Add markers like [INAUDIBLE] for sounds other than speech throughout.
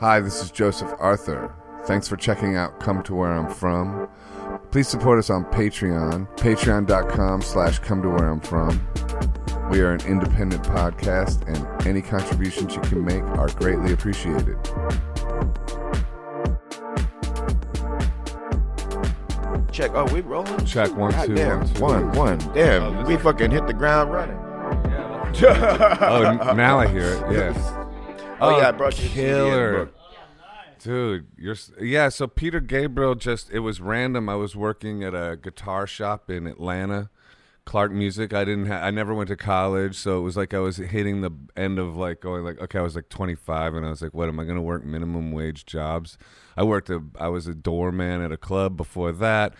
Hi, this is Joseph Arthur. Thanks for checking out Come to Where I'm From. Please support us on Patreon, patreon.com slash come to where I'm from. We are an independent podcast, and any contributions you can make are greatly appreciated. Check. Oh, we rolling? Check one, God two, damn. one, two. One, one. Damn, we fucking hit the ground running. Oh, now I hear it. Yes. Oh, yeah, I brought you the CD killer. book. Dude, you're yeah. So Peter Gabriel just it was random. I was working at a guitar shop in Atlanta, Clark Music. I didn't. Ha- I never went to college, so it was like I was hitting the end of like going like okay. I was like 25, and I was like, what am I gonna work minimum wage jobs? I worked a. I was a doorman at a club before that,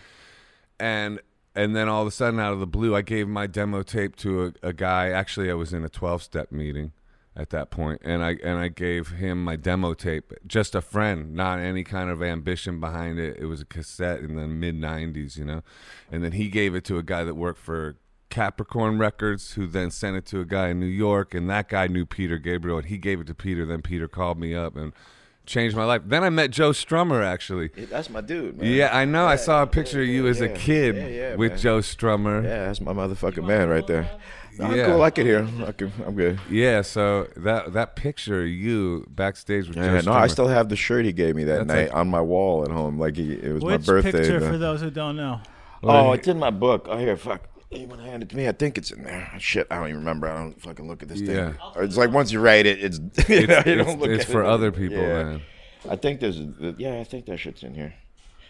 and and then all of a sudden out of the blue, I gave my demo tape to a, a guy. Actually, I was in a 12 step meeting at that point and I and I gave him my demo tape just a friend not any kind of ambition behind it. It was a cassette in the mid 90s you know? And then he gave it to a guy that worked for Capricorn Records who then sent it to a guy in New York and that guy knew Peter Gabriel and he gave it to Peter then Peter called me up and changed my life. Then I met Joe Strummer actually. Yeah, That's my dude, man. yeah I know. I saw a picture of you as a kid yeah, yeah, with man. Joe Strummer. Yeah, that's my motherfucking man right there. I'm Yeah. cool. I can hear. I can, I'm good. yeah so that that picture of you backstage with Joe Yeah, no, I still have the shirt he gave me that That's night a- on my wall at home. Like he, it was my birthday. picture, the- for those who don't know? oh, it's in my book. Oh, here, fuck. You want to hand it to me? I think it's in there. Shit, I don't even remember. I don't fucking look at this Yeah. thing. Or It's like once you write it, it's [LAUGHS] you know, it's, you it's- don't look it's at for it. other people Yeah. man I think there's, yeah, I think that shit's in here.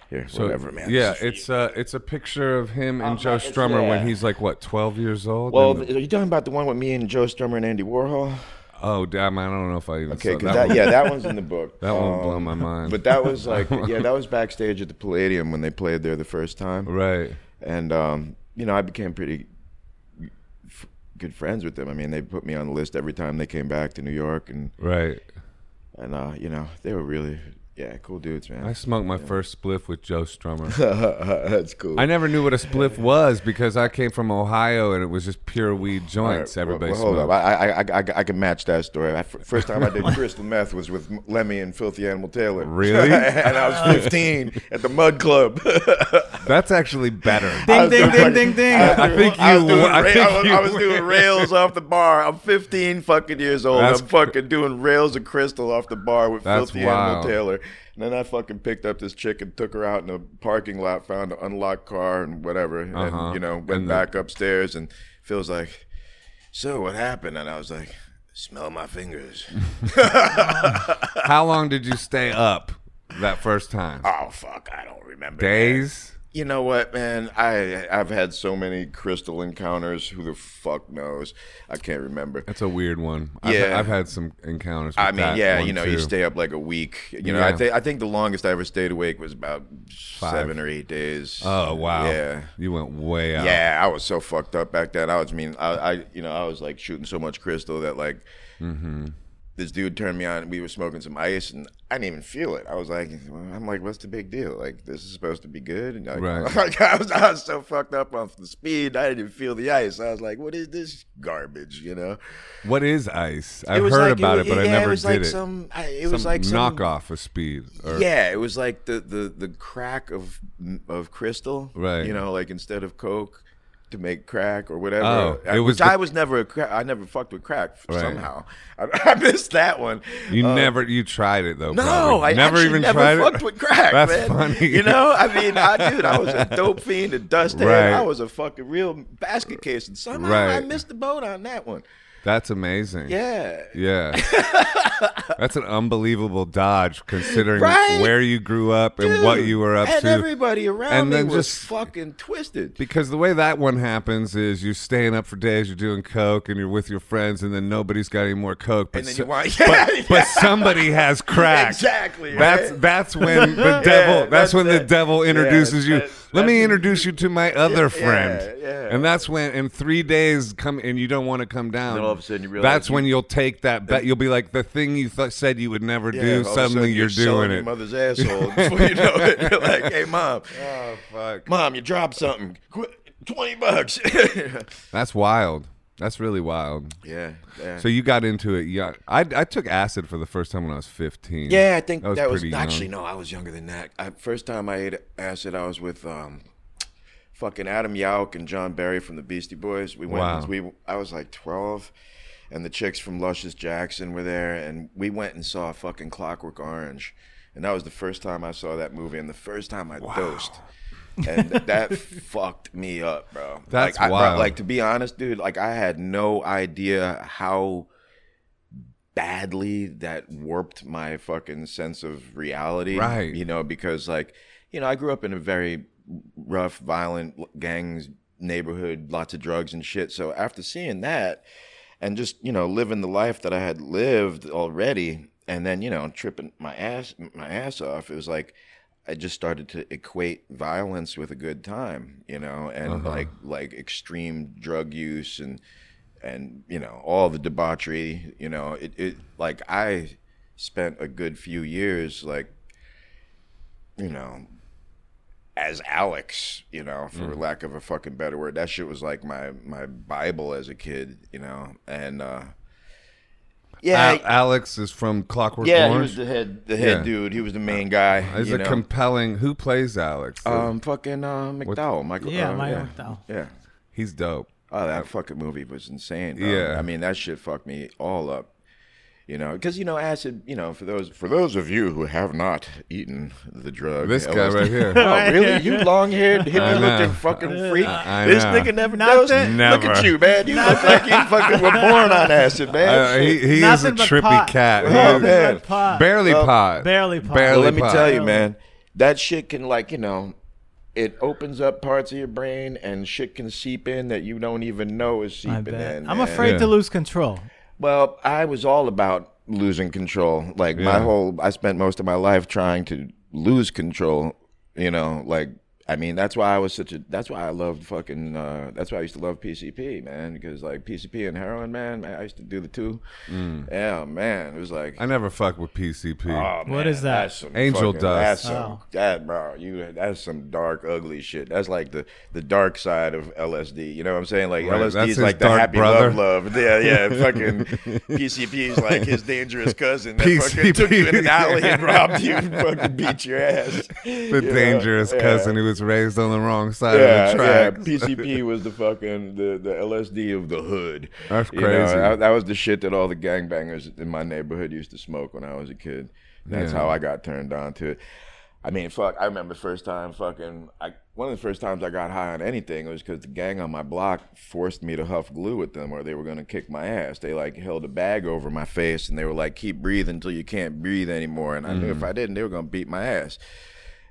Here, So, whatever, man. Yeah, This is for it's uh, it's a picture of him and Oh, Joe it's- Strummer when he's like what, twelve years old. Well, And- th- are you talking about the one with me and Joe Strummer and Andy Warhol? oh damn, I don't know if I even Okay, saw that. that, one. yeah, that one's in the book. [LAUGHS] That one blew Um, my mind. But that was like, [LAUGHS] yeah, that was backstage at the Palladium when they played there the first time, right. and um, you know, I became pretty f- good friends with them. I mean, they put me on the list every time they came back to New York, and Right. and uh, you know, they were really, yeah, cool dudes, man. I smoked my first spliff with Joe Strummer. [LAUGHS] That's cool. I never knew what a spliff was because I came from Ohio and it was just pure weed All right, joints. Everybody well, hold smoked. up. I, I, I, I, I can match that story. I, first time I did [LAUGHS] crystal meth was with Lemmy and Philthy Animal Taylor. Really? [LAUGHS] and I was 15 at the Mud Club. That's actually better. Ding, ding, doing ding, ding, ding. I, was I doing- think I was you doing w- I ra- think I was, you I was doing rails off the bar. I'm 15 fucking years old. That's I'm fucking doing rails of crystal off the bar with That's Philthy Animal. Taylor. And then I fucking picked up this chick and took her out in a parking lot, found an unlocked car and whatever, Uh-huh. and you know went And the- back upstairs and feels like, so what happened? And I was like, smell my fingers. [LAUGHS] How long did you stay up that first time? oh fuck, I don't remember. Days. You know what, man? I I've had so many crystal encounters. Who the fuck knows? I can't remember. That's a weird one. I've, Yeah. I've had some encounters. With I mean, yeah, you know, you stay up like a week. You know, I think I think the longest I ever stayed awake was about seven or eight days. Oh wow. Yeah. You went way out. Yeah, I was so fucked up back then. I was I mean, I, I you know, I was like shooting so much crystal that like Mm-hmm. This dude turned me on. We were smoking some ice, and I didn't even feel it. I was like, I'm like, what's the big deal? Like, this is supposed to be good. And like, [LAUGHS] Right. like, I was, I was so fucked up off the speed. I didn't even feel the ice. I was like, what is this garbage? You know? What is ice? I've heard like- about it, was- but yeah, I never it was did like it. Some, I- it Some was like some knockoff of speed. Or, yeah, it was like the the the crack of of crystal, Right. You know, like instead of coke to make crack or whatever. Oh, I, it was which the- I was never a crack. I never fucked with crack Right. somehow. I, [LAUGHS] I missed that one. You Uh, never you tried it though. No, probably. I never even never tried fucked it. with crack. That's man. funny. You know, I mean, I [LAUGHS] dude, I was a dope fiend, a dust head. I was a fucking real basket case, and somehow I missed the boat on that one. That's amazing. Yeah. Yeah. [LAUGHS] That's an unbelievable dodge considering Right? where you grew up and what you were up and to. everybody around And me then was just- fucking twisted. Because the way that one happens is you're staying up for days, you're doing coke, and you're with your friends, and then nobody's got any more coke. But, And then so- you want- but, [LAUGHS] Yeah, but somebody has [LAUGHS] crack. Exactly, That's right? that's when the Yeah, devil. that's, that's when the devil introduces Yeah, you. that- Let me introduce you to my other Yeah, friend. yeah. And that's when in three days come and you don't want to come down. Then all of a sudden you realize that's you- when you'll take that bet. You'll be like the thing you th- said you would never Yeah, do. all of a Suddenly you're, selling doing your it. mother's asshole. [LAUGHS] Before you know it, you're like, "Hey, mom, [LAUGHS] Oh fuck. mom, you dropped something. Qu- Twenty bucks." [LAUGHS] That's wild. That's really wild. Yeah, yeah. So you got into it. Yeah, I I took acid for the first time when I was 15. Yeah, I think that That was, was actually no. I was younger than that. I, first time I ate acid, I was with um, fucking Adam Yauch and John Berry from the Beastie Boys. We went. Wow. We I was like twelve, and the chicks from Luscious Jackson were there, and we went and saw fucking Clockwork Orange, and that was the first time I saw that movie, and the first time I dosed. And that [LAUGHS] fucked me up, bro. That's like, I- bro, wild. like to be honest, dude. Like I had no idea how badly that warped my fucking sense of reality. Right. You know, because like, you know, I grew up in a very rough, violent gangs neighborhood, lots of drugs and shit. So after seeing that and just, you know, living the life that I had lived already and then, you know, tripping my ass my ass off, it was like I just started to equate violence with a good time, you know, and like like extreme drug use and and you know all the debauchery you know it, it like i spent a good few years like you know as alex you know for lack of a fucking better word. That shit was like my my bible as a kid you know and uh yeah Al- Alex is from Clockwork yeah he was the head the head Yeah. dude he was the main guy He's you a know. compelling. Who plays Alex? um fucking uh mcdowell michael Yeah, uh, Michael yeah. McDowell. yeah He's dope. Oh, that fucking movie was insane. Bro. Yeah. I mean that shit fucked me all up. You know, because you know acid. You know, for those for those of you who have not eaten the drug, This guy right here. [LAUGHS] Oh, really? You [LAUGHS] long haired, hippie I looking fucking freak. I this know. nigga never Nothing. dosed. Look Never. at you, man. You look like you fucking were born on acid, man. Uh, he he is a trippy pot. cat. Oh, man. Pot. Barely Well, pot. barely pot. Barely Well, let me pot. tell you, man, that shit can like you know, it opens up parts of your brain and shit can seep in that you don't even know is seeping in. I'm man. afraid Yeah. to lose control. Well, I was all about losing control. Like my whole, I spent most of my life trying to lose control. You know, like I mean, that's why I was such a. That's why I loved fucking. Uh, that's why I used to love PCP, man, because like PCP and heroin, man, man I used to do the two. Yeah, man, it was like. I never fuck with PCP. Oh, What man, is that? That's some Angel fucking- dust. That's some, Oh. that bro. You that's some dark, ugly shit. That's like the the dark side of LSD. You know what I'm saying? Like Right, LSD that's is his like the dark happy brother. love, love. Yeah, yeah. [LAUGHS] Fucking PCP is like his dangerous cousin that fucking PCP. took you in an alley and robbed you and fucking beat your ass. [LAUGHS] the dangerous cousin who was raised on the wrong side Yeah, of the yeah. tracks. PCP [LAUGHS] was the fucking the, the LSD of the hood. That's You know, crazy. that, was the shit that all the gangbangers in my neighborhood used to smoke when I was a kid. That's Yeah. how I got turned on to it. I mean, fuck. I remember the first time, fucking. I, one of the first times I got high on anything was because the gang on my block forced me to huff glue with them, or they were gonna kick my ass. They like held a bag over my face, and they were like, "Keep breathing until you can't breathe anymore." And I knew Mm. if I didn't, they were gonna beat my ass.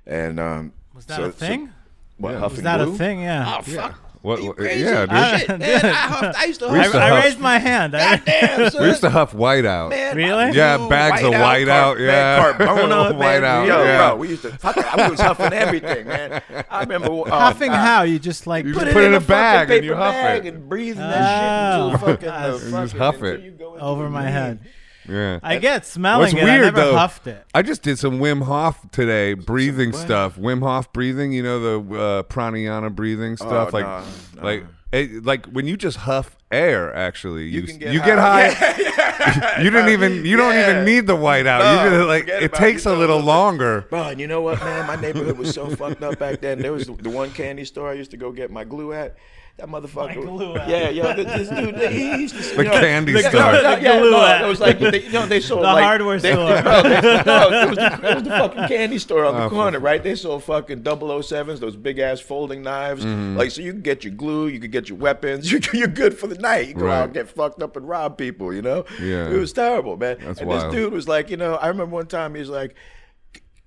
And um, Was that so- a so- thing? what, Yeah. huffing Was that glue? a thing? Yeah. Oh fuck! What- Are you what- crazy? yeah, dude. I- Shit, man. I, huffed, I used to [LAUGHS] huff. I, I raised my hand. I- Goddamn, son. [LAUGHS] we used to huff whiteout. Man, Really? Yeah, blue bags of whiteout, whiteout, Car- yeah. man, Carbona, [LAUGHS] man. Whiteout, Yo, yeah. bro, we used to. Fuck, I was huffing everything, man. I remember uh, Huffing uh, how? You just like You Put, just it put in it a in a bag fucking and you paper huff bag it. and breathing that shit Oh. until fucking You the just fucking huff until it. you go into over my weed. head. Yeah. I get smelling What's it. weird I never though, huffed it. I just did some Wim Hof today, breathing what? stuff. Wim Hof breathing, you know the uh, pranayama breathing stuff, like no, no. like it, like when you just huff air. Actually, you can you get get, high. high. [LAUGHS] [LAUGHS] you didn't even you don't even need the whiteout. No, you just, like it takes it. a little longer. Bro, and you know what, man? My neighborhood was so fucked up back then. There was the, the one candy store I used to go get my glue at. That motherfucker. My glue. Yeah, yeah. This, this dude, he used to. The you know, candy the, store. No, no, The yeah, glue no, it was like they, you know they [LAUGHS] sold The like, hardware they, [LAUGHS] store. No, they, no, it was, the, it was the [LAUGHS] fucking candy store on the Oh, corner, right? They sold fucking 007s, those big ass folding knives. Mm-hmm. Like, so you can get your glue, you can get your weapons. You're, you're good for the night. You go Right. out and get fucked up and rob people. You know? Yeah. It was terrible, man. That's and wild. this dude was like, you know, I remember one time he was like,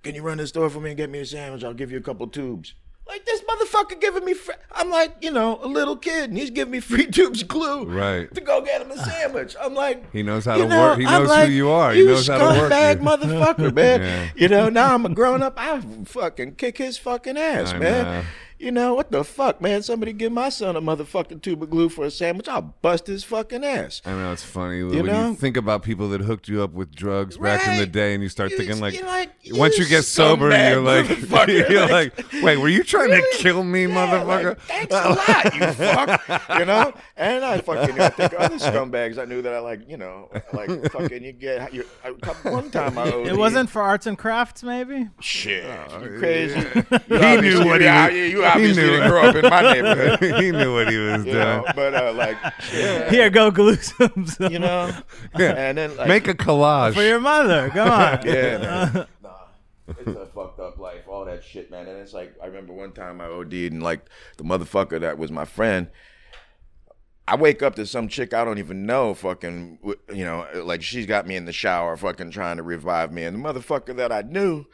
"Can you run this store for me and get me a sandwich? I'll give you a couple tubes." Like this motherfucker giving me, fr- I'm like, you know, a little kid, and he's giving me [LAUGHS] free tubes of glue, Right. To go get him a sandwich. I'm like, He knows how to know, work. He I'm knows like, who you are. He You knows how to work scumbag motherfucker, man. [LAUGHS] Yeah. You know, now I'm a grown up. I fucking kick his fucking ass, I man. know. You know what the fuck, man? Somebody give my son a motherfucking tube of glue for a sandwich. I'll bust his fucking ass. I know it's funny You when know? you think about people that hooked you up with drugs back in the day, and you start You- thinking like, you're like, once you you get sober, scumbag [LAUGHS] you're like, motherfucker. you're Like, like, wait, were you trying to kill me, Yeah, motherfucker? Like, Thanks a lot, you fuck. You know, and I fucking I think other [LAUGHS] scumbags I knew that I like. You know, like fucking you get you. I, one time I owed It wasn't for arts and crafts, maybe. shit. Oh, you crazy? You He knew what he you, was- You he obviously knew didn't it. grow up in my neighborhood. [LAUGHS] he knew what he was You doing. know, but uh, like, shit, Here, go glue some, some [LAUGHS] you know, Yeah. [LAUGHS] and then like, Make a collage. for your mother. Come on. Yeah, man. nah, it's a fucked up life. All that shit, man. And it's like I remember one time I OD'd and like the motherfucker that was my friend. I wake up to some chick I don't even know, fucking, you know, like she's got me in the shower, fucking trying to revive me, and the motherfucker that I knew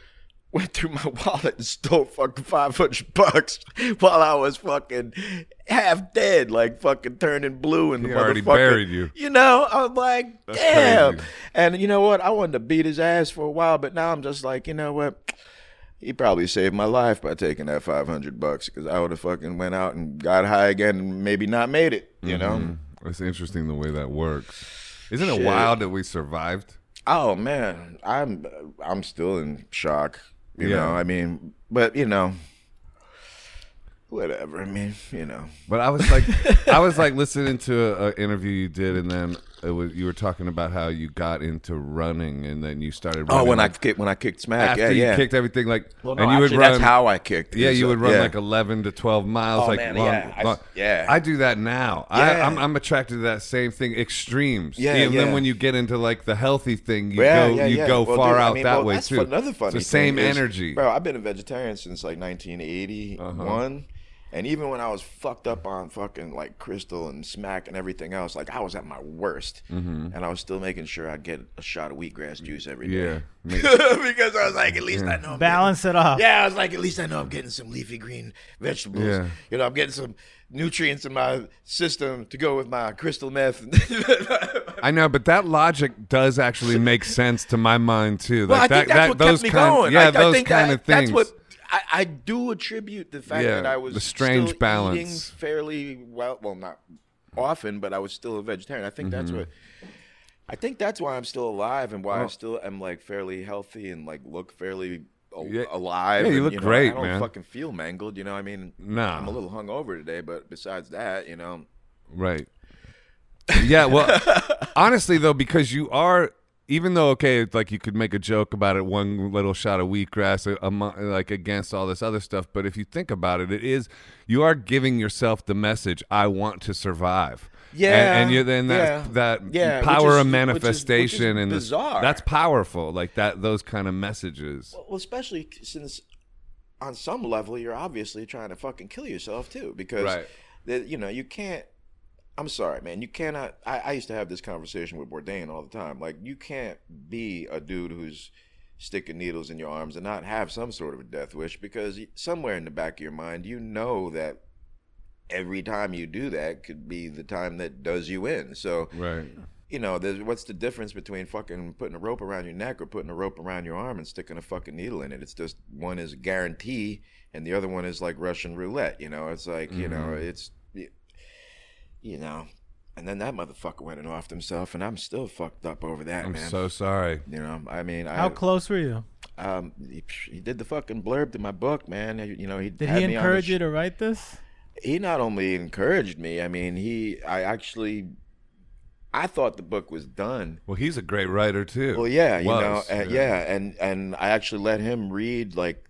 went through my [LAUGHS] wallet and stole fucking five hundred bucks while I was fucking half dead, like fucking turning blue, and the He already buried you. You know, I'm like, That's damn. crazy. And you know what? I wanted to beat his ass for a while, but now I'm just like, you know what? He probably saved my life by taking that 500 bucks because I would have fucking went out and got high again and maybe not made it, you know? Mm-hmm. It's interesting the way that works. Isn't it wild that we survived? Oh man, I'm I'm still in shock. You Yeah. know, I mean, but you know, whatever. I mean, you know. But I was like, I was like listening to an interview you did, and then was you were talking about how you got into running, and then you started. Oh, Running when I kicked when I kicked smack, after yeah, you yeah. kicked everything, like, well, no, and you would actually, run. That's how I kicked. yeah, you uh, would run yeah. like eleven to twelve miles, Oh, like man, long, yeah, I- yeah. I do that now. I, Yeah. I'm, I'm attracted to that same thing, extremes. Yeah, and then when you get into like the healthy thing, you Yeah, go, yeah, you yeah. go Well, far dude, I out mean, that well, way that's too. Another funny it's the same thing is- energy. bro. I've been a vegetarian since like 1981, Uh-huh. And even when I was fucked up on fucking like crystal and smack and everything else, like I was at my worst, mm-hmm. and I was still making sure I'd get a shot of wheatgrass juice every day. yeah, [LAUGHS] because I was like, at least I know I'm Balance it off. Yeah, I was like, at least I know I'm getting some leafy green vegetables. Yeah. You know, I'm getting some nutrients in my system to go with my crystal meth. [LAUGHS] I know, but that logic does actually make sense to my mind too. Well, Like I think that's that, what those kept me kind, going. yeah, I, I those think kind that, of things. That's what I, I do attribute the fact Yeah, that I was the strange still balance. eating fairly well. Well, not often, but I was still a vegetarian. I think Mm-hmm. that's what. I think that's why I'm still alive and why I Oh. still am like fairly healthy and like look fairly Yeah. alive. Yeah, you and, look know, great, I don't man. fucking feel mangled. You know, I mean, Nah. I'm a little hungover today, but besides that, you know, Right. Yeah, well, [LAUGHS] honestly though, because you are, even though okay, it's like you could make a joke about it, one little shot of wheatgrass, a, a, like against all this other stuff, but if you think about it, it is you are giving yourself the message, "I want to survive." Yeah, and, and you then that yeah, that yeah, power is- of which is- which is manifestation and bizarre. that's powerful. Like that, those kind of messages. Well, especially since on some level you're obviously trying to fucking kill yourself too, because Right. the, you know you can't. I'm sorry, man. You cannot. I, I used to have this conversation with Bourdain all the time. Like you can't be a dude who's sticking needles in your arms and not have some sort of a death wish because somewhere in the back of your mind you know that every time you do that could be the time that does you in. So Right. you know, there's, what's the difference between fucking putting a rope around your neck or putting a rope around your arm and sticking a fucking needle in it? It's just one is a guarantee and the other one is like Russian roulette. You know, it's like you know, Mm-hmm. it's you know, and then that motherfucker went and offed himself, and I'm still fucked up over that, I'm man. so sorry. you know, I mean, How I close were you? um, he, he did the fucking blurb to my book, man. You know, he Did had he me on encourage sh- you to write this? he not only encouraged me. I mean, he I actually I thought the book was done. Well, he's a great writer too. Well, yeah, you know, Was, uh, yeah. and and I actually let him read like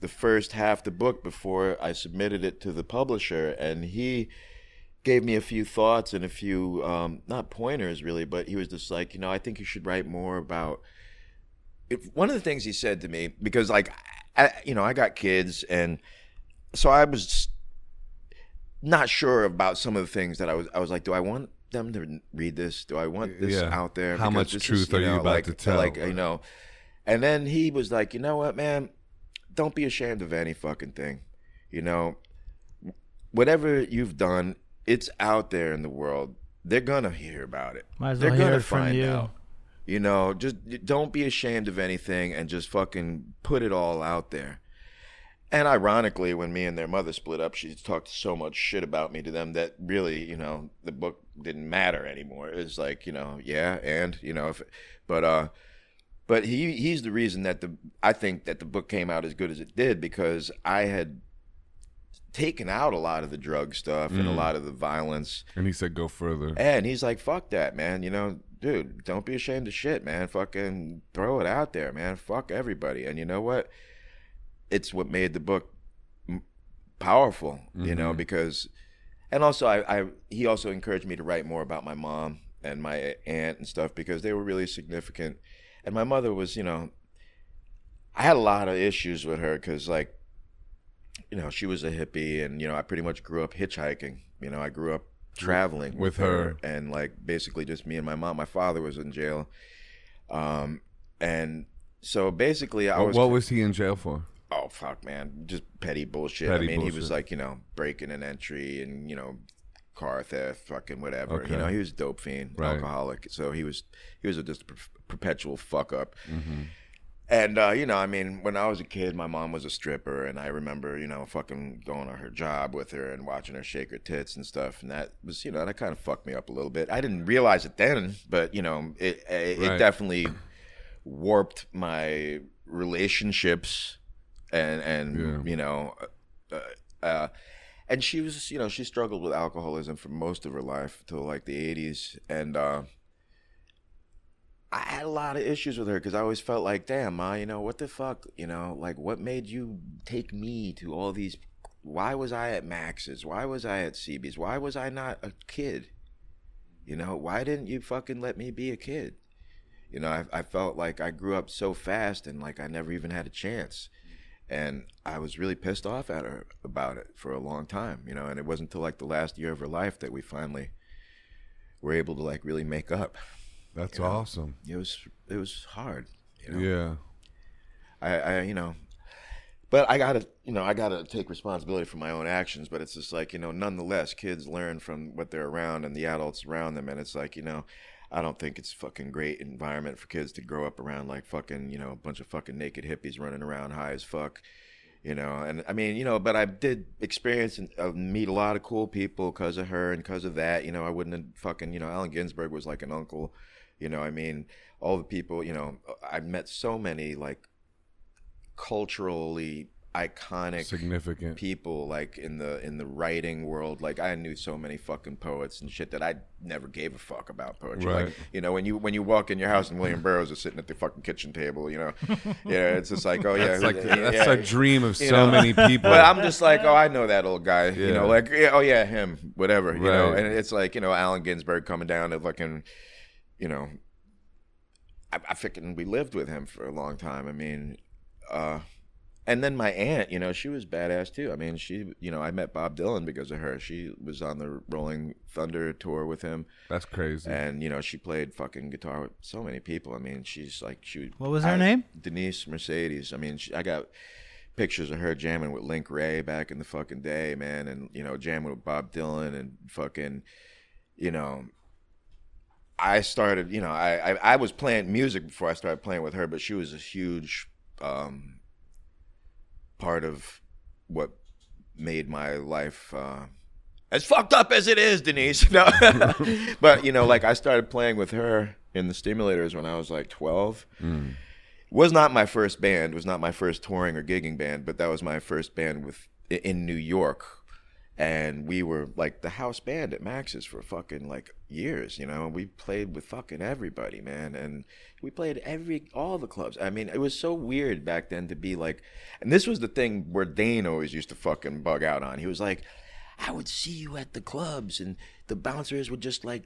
the first half of the book before I submitted it to the publisher, and he gave me a few thoughts and a few um, not pointers really, but he was just like, you know, I think you should write more about. If, one of the things he said to me because like, I, you know, I got kids, and so I was not sure about some of the things that I was. I was like, do I want them to read this? Do I want this Yeah. out there? How Because much truth are you about like, to tell? Like you know, and then he was like, you know what, man, don't be ashamed of any fucking thing. You know, whatever you've done, it's out there in the world. They're gonna hear about it. Might as They're well hear gonna from find you. out. You know, just don't be ashamed of anything and just fucking put it all out there. And ironically, when me and their mother split up, she talked so much shit about me to them that really, you know, the book didn't matter anymore. It was like, you know, yeah, and you know, if, but uh, but he he's the reason that the I think that the book came out as good as it did because I had taken out a lot of the drug stuff and a Mm. lot of the violence, And he said, "Go further." and he's like, "Fuck that, man. You know, dude, don't be ashamed of shit, man. Fucking throw it out there, man. Fuck everybody." And you know what? It's what made the book m- powerful, you know, Mhm. because, and also I, I, he also encouraged me to write more about my mom and my aunt and stuff because they were really significant. And my mother was, you know, I had a lot of issues with her because, like, you know, she was a hippie, and you know, I pretty much grew up hitchhiking. You know, I grew up traveling With her. and like basically just me and my mom. My father was in jail, um, and so basically, I was what was he in jail for? oh fuck, man, just petty bullshit. Petty I mean, he was like you know breaking an entry and you know car theft, fucking whatever. Okay. You know, he was a dope fiend, Right. alcoholic. So he was he was a, just a perpetual fuck up. hmm And uh, you know, I mean, when I was a kid, my mom was a stripper, and I remember, you know, fucking going to her job with her and watching her shake her tits and stuff. And that was, you know, that kind of fucked me up a little bit. I didn't realize it then, but you know, it it, Right. it definitely warped my relationships, and and Yeah. you know, uh, uh, and she was, you know, she struggled with alcoholism for most of her life till like the '80s, and. I had a lot of issues with her because I always felt like, damn, ma, you know, what the fuck, you know, like what made you take me to all these? Why was I at Max's? Why was I at CB's? Why was I not a kid? You know, why didn't you fucking let me be a kid? You know, I, I felt like I grew up so fast and like I never even had a chance. And I was really pissed off at her about it for a long time, you know, and it wasn't until like the last year of her life that we finally were able to like really make up That's You know. awesome. it was it was hard you know Yeah. I, I you know but i gotta you know i gotta take responsibility for my own actions but it's just like you know nonetheless kids learn from what they're around and the adults around them and it's like you know i don't think it's fucking great environment for kids to grow up around like fucking you know a bunch of fucking naked hippies running around high as fuck you know and i mean you know but i did experience and uh, meet a lot of cool people because of her and because of that you know i wouldn't have fucking you know allen ginsberg was like an uncle you know i mean all the people you know I've met so many like culturally iconic Significant. people like in the in the writing world like i knew so many fucking poets and shit that i never gave a fuck about poetry Right. like you know when you when you walk in your house and william burroughs is sitting at the fucking kitchen table you know [LAUGHS] yeah it's just like oh yeah That's like yeah, that's yeah. a dream of You so know, many [LAUGHS] people. but i'm just like oh i know that old guy you know like yeah, oh yeah him whatever you know and it's like you know allen ginsberg coming down to fucking you know I, I freaking we lived with him for a long time. I mean, uh, and then my aunt, you know, she was badass too. I mean, she, you know, I met Bob Dylan because of her. She was on the Rolling Thunder tour with him, that's crazy. and you know, she played fucking guitar with so many people. I mean, she's like, she. What was her I- name? Denise Mercedes. I mean, she, I got pictures of her jamming with Link Wray back in the fucking day, man, and you know, jamming with Bob Dylan and fucking, you know. I started, you know, I, I I was playing music before I started playing with her, but she was a huge um, part of what made my life uh, as fucked up as it is, Denise. [LAUGHS] No, [LAUGHS] but you know, like I started playing with her in the Stimulators when I was like twelve. Mm. Was not my first band. Was not my first touring or gigging band, but that was my first band with in New York, and we were like the house band at Max's for fucking like years. You know, we played with fucking everybody, man, and we played every all the clubs. I mean, it was so weird back then to be like, and this was the thing Bourdain always used to fucking bug out on. He was like, I would see you at the clubs, and the bouncers would just like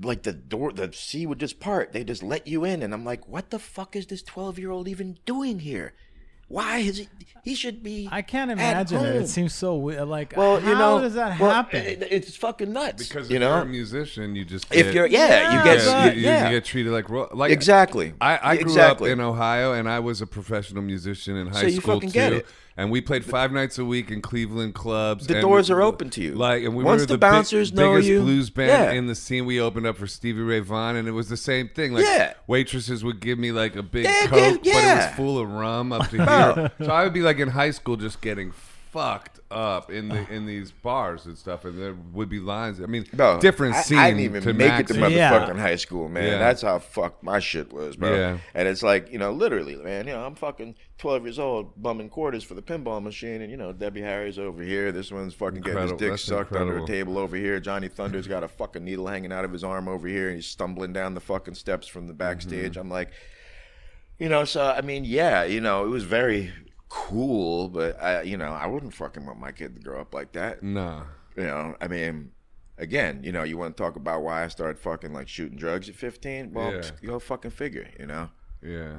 like the door the sea would just part they just let you in and i'm like what the fuck is this 12 year old even doing here why is he he should be I can't imagine it. It seems so weird. Like, well how you know does that well, happen? it- it's fucking nuts Because you if you're know a musician, you just if you're yeah, you get yeah, but- you, you- yeah you get treated like like exactly I, I grew exactly up in Ohio, and I was a professional musician in high So you school fucking too. And we played five nights a week in Cleveland clubs. The doors we- are open to you. Like, and we Once were the the, bouncers big, know biggest you- blues band Yeah. in the scene. We opened up for Stevie Ray Vaughan, and it was the same thing. Like, Yeah. waitresses would give me like a big Yeah, coke, yeah, but it was full of rum up to [LAUGHS] here. so I would be like in high school, just getting fucked up in the in these bars and stuff, and there would be lines. I mean, Bro, different I- scene. I, didn't even to make Max. it to motherfucking Yeah. high school, man. Yeah. That's how fucked my shit was, bro. Yeah. And it's like, you know, literally, man, you know, I'm fucking 12 years old, bumming quarters for the pinball machine, and, you know, Debbie Harry's over here. This one's fucking getting his dick That's sucked under incredible. a table over here. Johnny Thunder's got a fucking needle hanging out of his arm over here, and he's stumbling down the fucking steps from the Mm-hmm. backstage. I'm like, you know, so, I mean, yeah, you know, it was very cool, but, I, you know, I wouldn't fucking want my kid to grow up like that. Nah. You know, I mean, again, you know, you want to talk about why I started fucking like shooting drugs at 15? Well, Yeah. go fucking figure, you know? Yeah.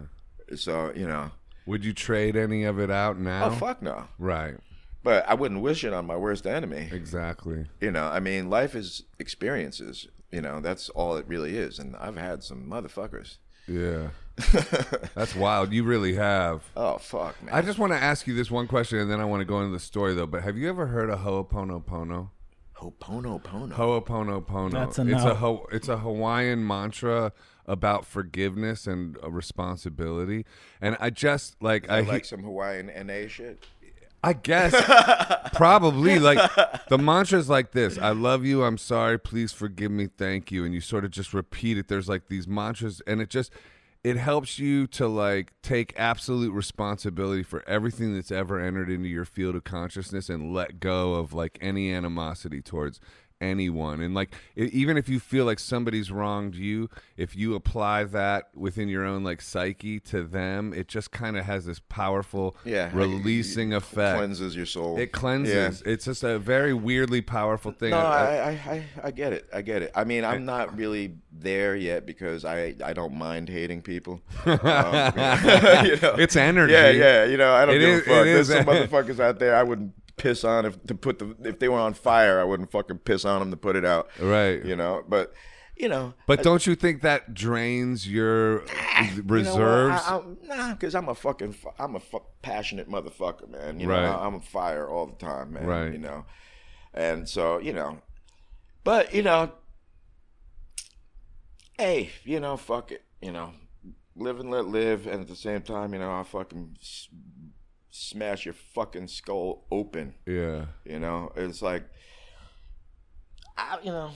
So, you know, Would you trade any of it out now? oh, fuck no. Right. But I wouldn't wish it on my worst enemy. Exactly. You know, I mean, life is experiences. You know, that's all it really is. And I've had some motherfuckers. Yeah. [LAUGHS] That's wild. You really have. Oh, fuck, man. I just want to ask you this one question, and then I want to go into the story though. But have you ever heard of Ho'oponopono? Ho'oponopono. Ho'oponopono. That's a it's a Ho- it's a Hawaiian mantra about forgiveness and uh, responsibility. And I just like I I he- like some Hawaiian NA shit. I guess [LAUGHS] probably like the mantra's like this I love you, I'm sorry, please forgive me, thank you. And you sort of just repeat it. There's like these mantras and it just it helps you to like take absolute responsibility for everything that's ever entered into your field of consciousness and let go of like any animosity towards anyone and like even if you feel like somebody's wronged you if you apply that within your own like psyche to them it just kind of has this powerful Yeah. releasing effect Cleanses your soul. it cleanses. It's just a very weirdly powerful thing. No, I- I, I, I, get it. I get it. I mean, I'm not really there yet because I, I don't mind hating people. [LAUGHS] Um, [LAUGHS] you know? it's energy. Yeah, yeah. You know, I don't It give is- a fuck. There's some [LAUGHS] motherfuckers out there I wouldn't piss on if to put the if they were on fire. I wouldn't fucking piss on them to put it out. Right. You know, but you know. But don't you think that drains your reserves? You know? I, I, nah, because I'm a fucking I'm a fu- passionate motherfucker, man. You know, Right. I, I'm a fire all the time, man. Right. You know, and so you know, but you know, hey, you know, fuck it, you know, live and let live, and at the same time, you know, I'll fucking smash your fucking skull open. yeah. You know, it's like, I, you know.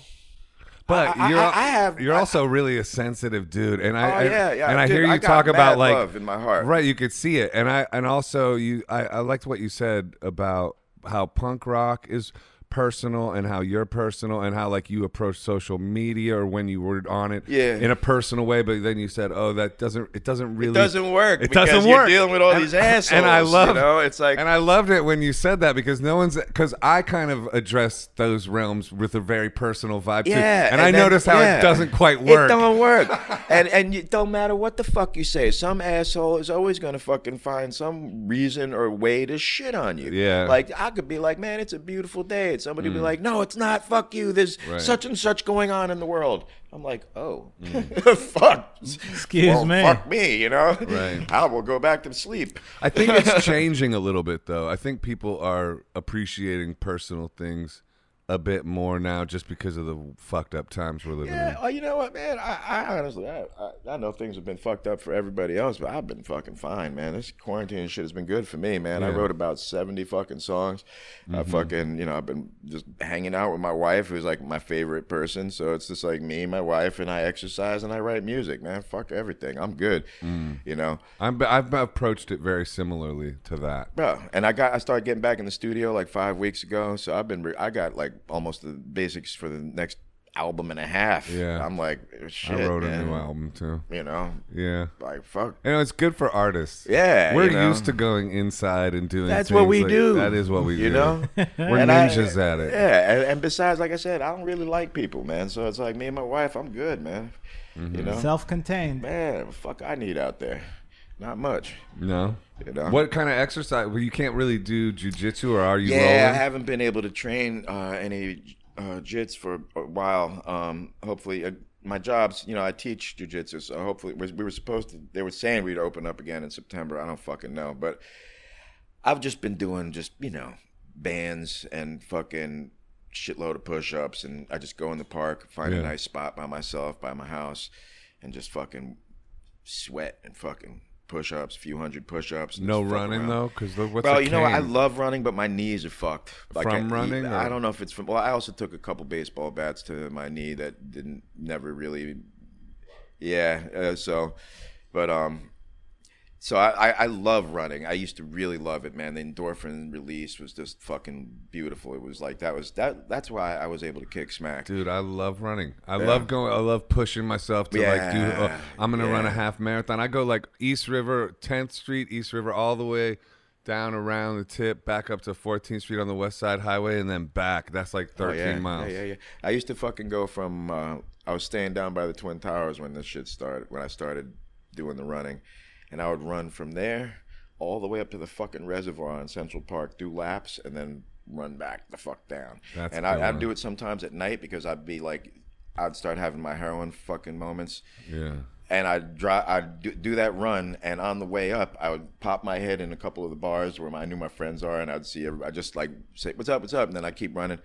But I- you're I- I have- you're also really a sensitive dude, and I Oh, yeah, yeah, and I dude, hear you talk about like love in my heart. right. You could see it, and I and also you I, I liked what you said about how punk rock is personal and how you're personal and how like you approach social media or when you were on it Yeah. in a personal way but then you said oh that doesn't it doesn't really It doesn't work. it because doesn't you're work dealing with all And- these assholes. [LAUGHS] and I love you know, it's like and I loved it when you said that because no one's because I kind of address those realms with a very personal vibe too. Yeah, And, I then- noticed how yeah. it doesn't quite work. It don't work, [LAUGHS] and and it don't matter what the fuck you say. Some asshole is always gonna fucking find some reason or way to shit on you. Yeah. Like I could be like, man, it's a beautiful day, and somebody be like, no, it's not. Fuck you. There's Right. such and such going on in the world. I'm like, oh, Mm. [LAUGHS] fuck. Excuse Well, me. Fuck me. You know. Right. [LAUGHS] I will go back to sleep. I think it's [LAUGHS] changing a little bit though. I think people are appreciating personal things a bit more now just because of the fucked up times we're living Yeah, in. oh, you know what, man? I, I honestly, I, I, I know things have been fucked up for everybody else, but I've been fucking fine, man. This quarantine shit has been good for me, man. I Yeah. Mm-hmm. wrote about seventy fucking songs. I fucking, you know, I've been just hanging out with my wife, who's like my favorite person. So it's just like me, my wife, and I exercise and I write music, man. Fuck everything. I'm good, Mm. you know. I'm, I've approached it very similarly to that. Bro, and I got I started getting back in the studio like five weeks ago. So I've been re- I got like almost the basics for the next album and a half. Yeah. I'm like, shit, I wrote man. a new album too. You know, Yeah. like fuck. You know, it's good for artists. Yeah, We're you know. used to going inside and doing That's things what we like- do. That is what we you do. You know. [LAUGHS] We're [LAUGHS] And I- ninjas at it. Yeah, and, and besides, like I said, I don't really like people, man. So it's like me and my wife, I'm good, man. Mm-hmm. You know, Self-contained. man, what the fuck I need out there, not much. No. You know. What kind of exercise? Well, you can't really do jujitsu, or are you Yeah, I haven't been able to train uh, any uh, jits for a while. Um, hopefully, uh, my jobs, you know, I teach jujitsu, so hopefully we we were supposed to. They were saying we'd open up again in September. I don't fucking know, but I've just been doing just you know bands and fucking shitload of push-ups, and I just go in the park, find Yeah. a nice spot by myself, by my house, and just fucking sweat and fucking push-ups, a few hundred push-ups. No running around. though, because what's Well, you know, I love running, but my knees are fucked. From I, running, I or- don't know if it's from. Well, I also took a couple baseball bats to my knee that didn't never really. Yeah. Uh, so, but um, so I, I I love running. I used to really love it, man. The endorphin release was just fucking beautiful. It was like that was that. That's why I was able to kick smack. Dude, I love running. I love going. I love pushing myself to like do. Yeah, Uh, I'm gonna run a half marathon. I go like East River, 10th Street, East River, all the way down around the tip, back up to 14th Street on the West Side Highway, and then back. That's like 13 Oh, yeah. miles. Yeah, yeah, yeah. I used to fucking go from. Uh, I was staying down by the Twin Towers when this shit started. When I started doing the running, and I would run from there all the way up to the fucking reservoir in Central Park, do laps, and then run back the fuck down. That's and I, I'd do it sometimes at night because I'd be like, I'd start having my heroin fucking moments Yeah. and I'd drive, I'd do, do that run, and on the way up, I would pop my head in a couple of the bars where my, I knew my friends are, and I'd see, I just like say, "What's up? What's up?" And then I keep running,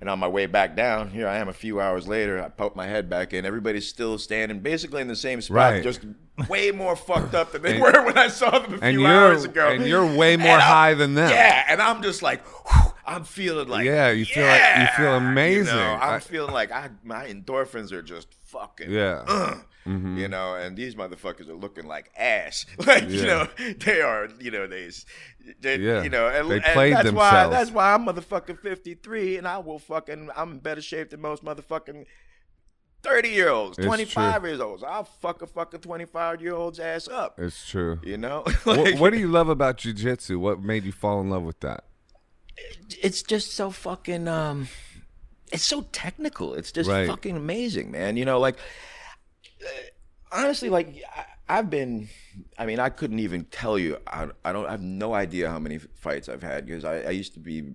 and on my way back down, here I am a few hours later. I pop my head back in. Everybody's still standing, basically in the same spot, Right. just way more fucked up than they [LAUGHS] And- were when I saw them a And few hours ago. and you're way more And I'm- high than them. Yeah, and I'm just like, whew, I'm feeling like, Yeah, you feel like- you feel amazing. You know, I'm I- feeling like I, my endorphins are just fucking Yeah. uh, Mm-hmm. you know, and these motherfuckers are looking like ass. [LAUGHS] Like you know, they are. You know, they, they Yeah. you know, and, They and played that's why that's why I'm motherfucking 53, and I will fucking I'm in better shape than most motherfucking. 30 year olds, 25 true. years olds. I'll fuck a fucking 25 year old's ass up. It's true. You know? [LAUGHS] what, Like- what do you love about jujitsu? What made you fall in love with that? it's just so fucking um it's so technical it's just Right. fucking amazing man you know like uh, honestly like I, i've been i mean i couldn't even tell you i, I don't I have no idea how many fights i've had because I, I used to be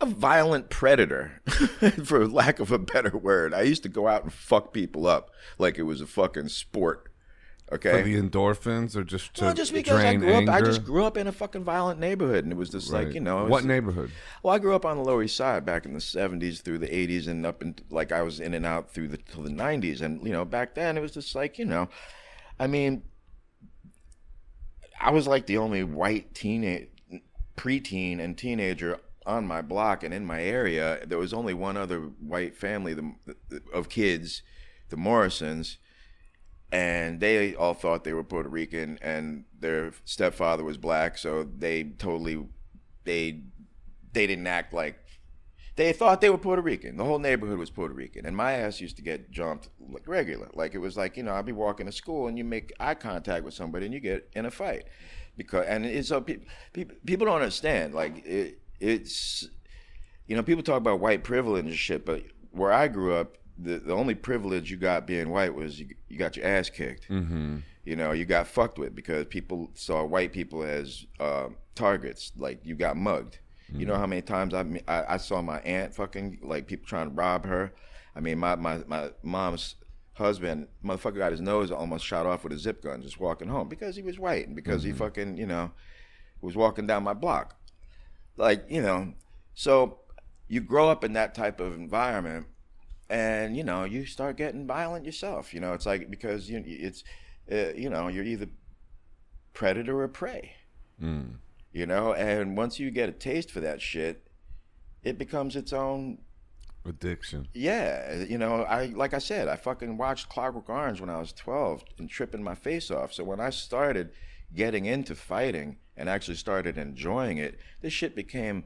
a violent predator [LAUGHS] for lack of a better word i used to go out and fuck people up like it was a fucking sport okay For the endorphins, or just to well, just because I grew anger? up, I just grew up in a fucking violent neighborhood, and it was just like you know, what neighborhood? well, I grew up on the Lower East Side back in the '70s through the '80s, and up and like I was in and out through the till the '90s, and you know, back then it was just like you know, I mean, I was like the only white teenage, preteen, and teenager on my block and in my area. There was only one other white family the, of kids, the Morrisons, and they all thought they were Puerto Rican, and their stepfather was black, so they totally they they didn't act like they thought they were Puerto Rican. The whole neighborhood was Puerto Rican, and my ass used to get jumped like regular. Like it was like you know I'd be walking to school and you make eye contact with somebody and you get in a fight because and so people people don't understand like it, it's you know people talk about white privilege and shit, but where I grew up. The, the only privilege you got being white was you, you got your ass kicked Mm-hmm. you know, you got fucked with because people saw white people as uh, targets. Like you got mugged. You know how many times I, I I saw my aunt fucking like people trying to rob her. I mean, my my my mom's husband, motherfucker, got his nose almost shot off with a zip gun just walking home because he was white and because he fucking you know was walking down my block. Like you know, so you grow up in that type of environment and you know you start getting violent yourself you know it's like because you it's uh, you know you're either predator or prey Mm. you know and once you get a taste for that shit it becomes its own Addiction. yeah you know i like i said i fucking watched clockwork orange when i was 12 and tripping my face off so when i started getting into fighting and actually started enjoying it this shit became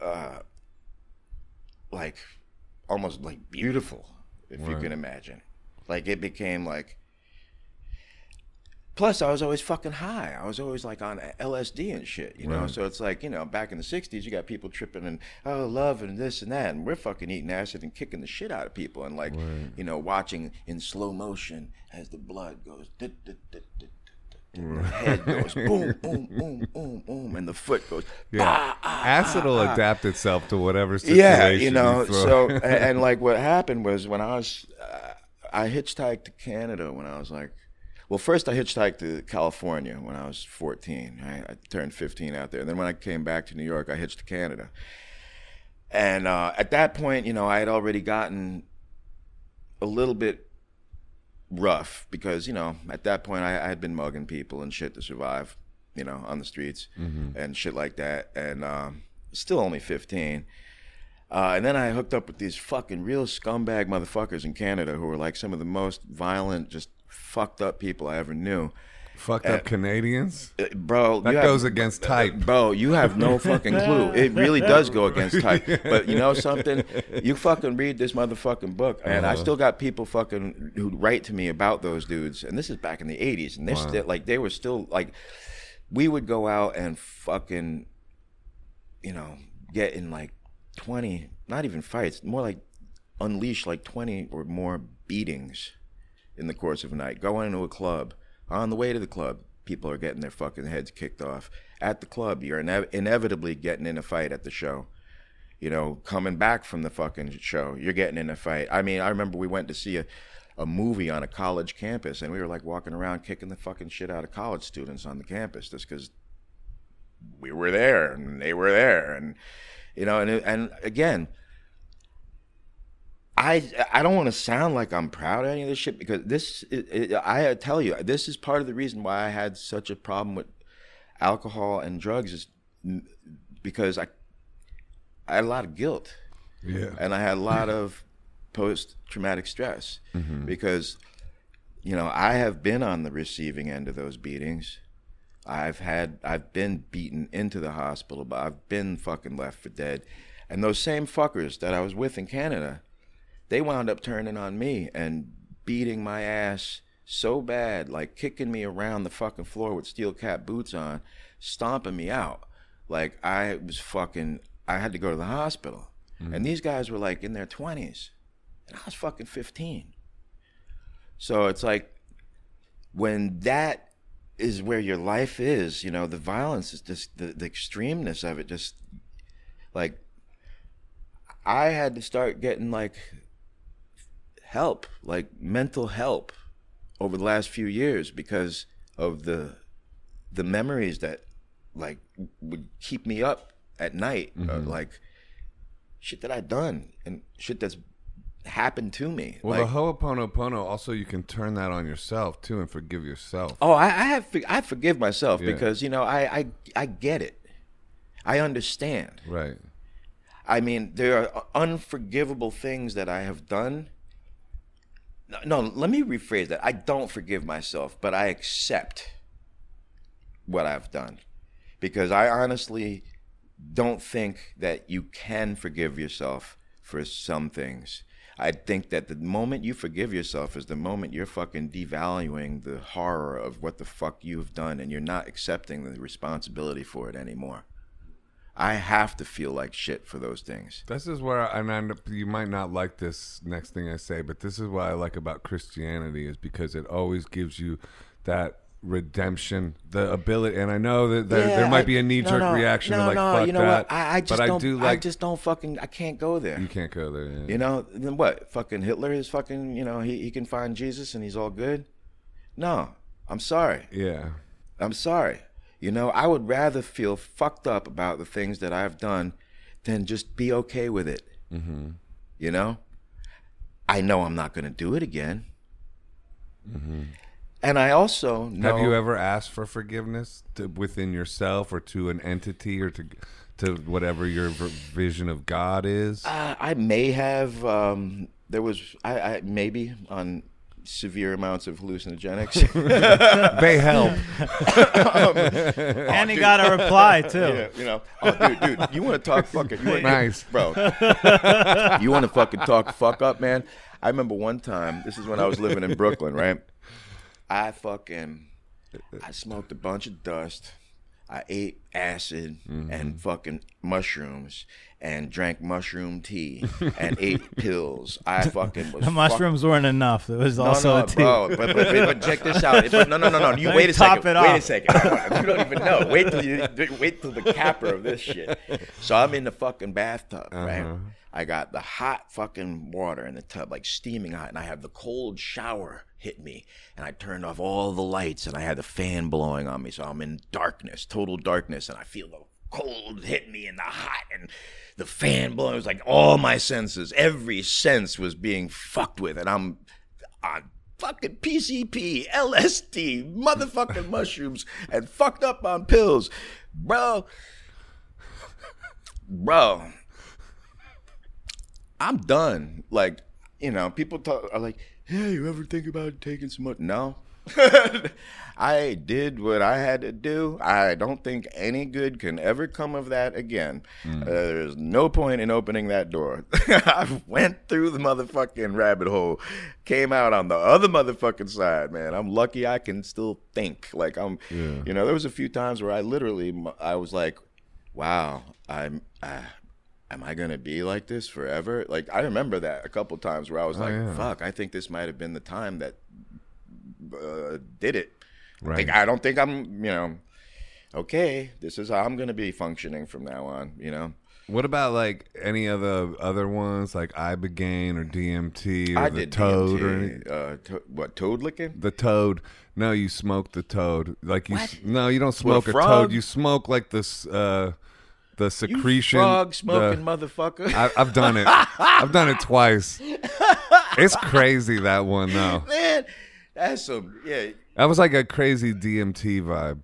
uh like almost like beautiful if you can imagine like it became like Plus, I was always fucking high. I was always like on LSD and shit, you know. Right. So it's like, you know, back in the '60s, you got people tripping and oh, love and this and that, and we're fucking eating acid and kicking the shit out of people, and like, Right. you know, watching in slow motion as the blood goes, dit, dit, dit, and the head goes [LAUGHS] boom, boom, boom, boom, boom, and the foot goes, Yeah. bah, ah, Acid will ah, ah. adapt itself to whatever situation. Yeah, you know. throw. so [LAUGHS] and, and like what happened was when I was, uh, I hitchhiked to Canada when I was like, Well, first I hitchhiked to California when I was 14. Right? I turned 15 out there. And then when I came back to New York, I hitched to Canada. And uh, at that point, you know, I had already gotten a little bit rough because, you know, at that point I, I had been mugging people and shit to survive, you know, on the streets and shit like that. And um, still only 15. Uh, and then I hooked up with these fucking real scumbag motherfuckers in Canada who were like some of the most violent, just fucked up people I ever knew. Fucked up eh, Canadians. Uh, Bro, That you have- goes against eh, type. Bro, you have no fucking clue. It really does go against [LAUGHS] type. But you know something? You fucking read this motherfucking book, and I uh-huh. still got people fucking who write to me about those dudes. And this is back in the '80s, and they're still like they were still like we would go out and fucking you know get in like 20 not even fights more like unleash like 20 or more beatings in the course of a night going into a club on the way to the club people are getting their fucking heads kicked off. At the club you're ine- inevitably getting in a fight at the show. You know coming back from the fucking show you're getting in a fight. I mean i remember we went to see a a movie on a college campus and we were like walking around kicking the fucking shit out of college students on the campus just because we were there and they were there and you know and and again I I don't want to sound like I'm proud of any of this shit because this it, it, I tell you this is part of the reason why I had such a problem with alcohol and drugs is because I I had a lot of guilt Yeah. and I had a lot of post traumatic stress mm-hmm. because you know I have been on the receiving end of those beatings. I've had I've been beaten into the hospital, but I've been fucking left for dead. And those same fuckers that I was with in Canada, they wound up turning on me and beating my ass so bad, like kicking me around the fucking floor with steel cap boots on, stomping me out. Like I was fucking I had to go to the hospital. And mm-hmm. these guys were like in their 20s. And I was fucking 15. So it's like when that is where your life is, you know, the violence is just the, the extremeness of it just like I had to start getting like help, like mental help over the last few years because of the the memories that like would keep me up at night uh, like shit that I done and shit that's happened to me Well, like the Ho'oponopono also you can turn that on yourself too and forgive yourself. Oh, I, I have I forgive myself Yeah. because you know I, I I get it. I understand. Right. I mean, there are unforgivable things that I have done. No, no, let me rephrase that. I don't forgive myself, but I accept what I've done because I honestly don't think that you can forgive yourself for some things. I think that the moment you forgive yourself is the moment you're fucking devaluing the horror of what the fuck you've done and you're not accepting the responsibility for it anymore. I have to feel like shit for those things. This is where, I, and I, you might not like this next thing I say, but this is what I like about Christianity is because it always gives you that redemption, the ability. And I know that there, Yeah, there might I- be a knee jerk no, no, reaction no, to like no, fuck you know that. what? I, I just but don't. I do I just don't fucking. I can't go there. you can't go there. Yeah. You know, then what? Fucking Hitler is fucking. You know, he he can find Jesus and he's all good. No, I'm sorry. yeah. I'm sorry. You know, I would rather feel fucked up about the things that I've done than just be okay with it. Mm-hmm. You know, I know I'm not going to do it again. And I also know. Mm-hmm. Have you ever asked for forgiveness to, within yourself or to an entity or to to whatever your vision of God is? Uh, I may have. Um, there was I, I maybe on severe amounts of hallucinogenics. [LAUGHS] they help. [LAUGHS] Um, and he oh, got a reply [LAUGHS] too. yeah, you know. Oh, dude, dude, you want to talk fucking you wanna, Nice. bro? you want to fucking talk fuck up, man? I remember one time. This is when I was living in Brooklyn, right? I fucking I smoked a bunch of dust. I ate acid and mm-hmm. fucking mushrooms and drank mushroom tea [LAUGHS] and ate pills. I [LAUGHS] fucking was The fuck- mushrooms weren't enough. There was No, also no, a tea. bro. But, but, but, but check this out. But no, no, no, no. You Let wait a second. it Wait a second. You don't even know. Wait till you [LAUGHS] wait till the capper of this shit. So I'm in the fucking bathtub, right? Uh-huh. I got the hot fucking water in the tub, like steaming hot, and I had the cold shower hit me, and I turned off all the lights, and I had the fan blowing on me, so I'm in darkness, total darkness, and I feel the cold hit me and the hot and the fan blowing. It was like all my senses, every sense was being fucked with, and I'm on fucking PCP, LSD, motherfucking [LAUGHS] mushrooms, and fucked up on pills, bro. Bro, I'm done. Like, you know, people talk are like, "Yeah, you ever think about taking some?" More? No. [LAUGHS] I did what I had to do. I don't think any good can ever come of that again. Uh, there's no point in opening that door. [LAUGHS] I went through the motherfucking rabbit hole, came out on the other motherfucking side, man. I'm lucky I can still think. Like I'm, you know, there was a few times where I literally, I was like, wow, I'm, uh, am I gonna be like this forever? Like I remember that a couple times where I was like, yeah. fuck, I think this might have been the time that uh, did it. I, Right. think, I don't think I'm, you know, okay. This is how I'm gonna be functioning from now on. You know, What about like any of the other ones like Ibogaine or DMT or I the did Toad DMT, or any, uh, to- what toad licking? the Toad? No, you smoke the Toad. Like you s- no, you don't smoke a, frog? Toad. You smoke like this uh the secretion frog the- smoking motherfucker. I, I've done it. I've done it twice. It's crazy that one though. [LAUGHS] Man, that's some yeah. That was like a crazy DMT vibe.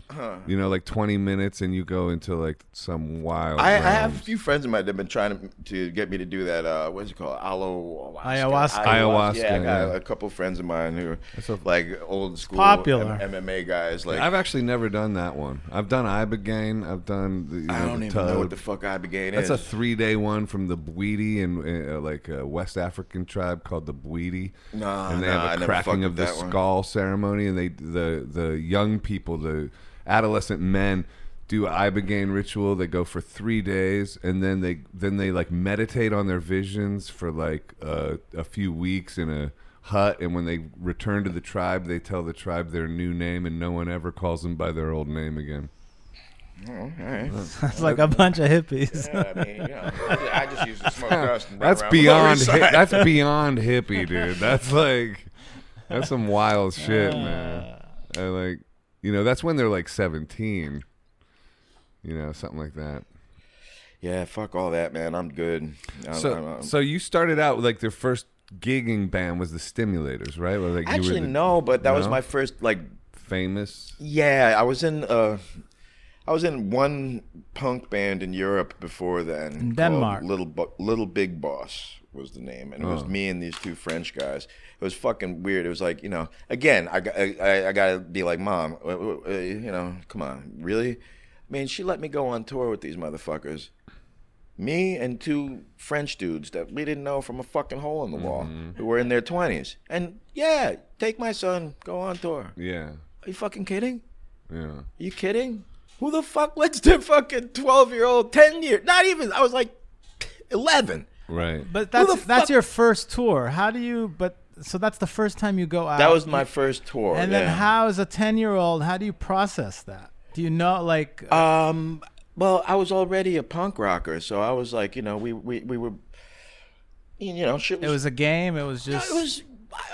You know, like 20 minutes and you go into like some wild. I, I have a few friends of mine that have been trying to, to get me to do that. Uh, what's it called? Aloe Ayahuasca. Ayahuasca, Yeah, I got yeah. a couple friends of mine who a- are like old school popular. M- MMA guys. Like I've actually never done that one. I've done Ibogaine. I've done the, you I don't the even know what the fuck Ibogaine That's is. a three day one from the Bwiti and uh, like a West African tribe called the Bwiti. Nah, and they nah, have a cracking of the that one. skull ceremony, and they the the young people, the adolescent men, do ibogaine ritual. They go for three days, and then they then they like meditate on their visions for like uh, a few weeks in a hut. And when they return to the tribe, they tell the tribe their new name, and no one ever calls them by their old name again. Oh, all right. It's like a bunch of hippies. Yeah, I mean, you know, I just, I just used to smoke [LAUGHS] dust. That's around the Lower beyond. Hi- that's [LAUGHS] beyond hippie, dude. That's like, that's some wild shit, man. I like, you know, that's when they're like seventeen. You know, something like that. yeah, fuck all that, man. I'm good. I'm, So, I'm- I'm- so you started out with like their first gigging band was the Stimulators, right? Where, like, you actually were the no, but that was my first like famous. Yeah, I was in uh I was in one punk band in Europe before then. In Denmark. Little Bo- Little Big Boss was the name, and it was Oh. me and these two French guys. It was fucking weird. It was like you know, again, I got- I, I, I gotta be like, mom, uh, you know, come on, really? I mean, she let me go on tour with these motherfuckers. Me and two French dudes that we didn't know from a fucking hole in the wall, Mm-hmm. who were in their twenties, and yeah, take my son, go on tour. Yeah, Are you fucking kidding? yeah. Are you kidding? Who the fuck lets [LAUGHS] their fucking 12 year old, 10 year, not even, I was like 11. Right. But that's that's fuck- your first tour. How do you? But so that's the first time you go out. That was my first tour. And then yeah. how, as a ten-year-old, how do you process that? Do you know, like, Um, well, I was already a punk rocker, so I was like, you know, we, we, we were, you know, shit it was a game? It was No, just. it was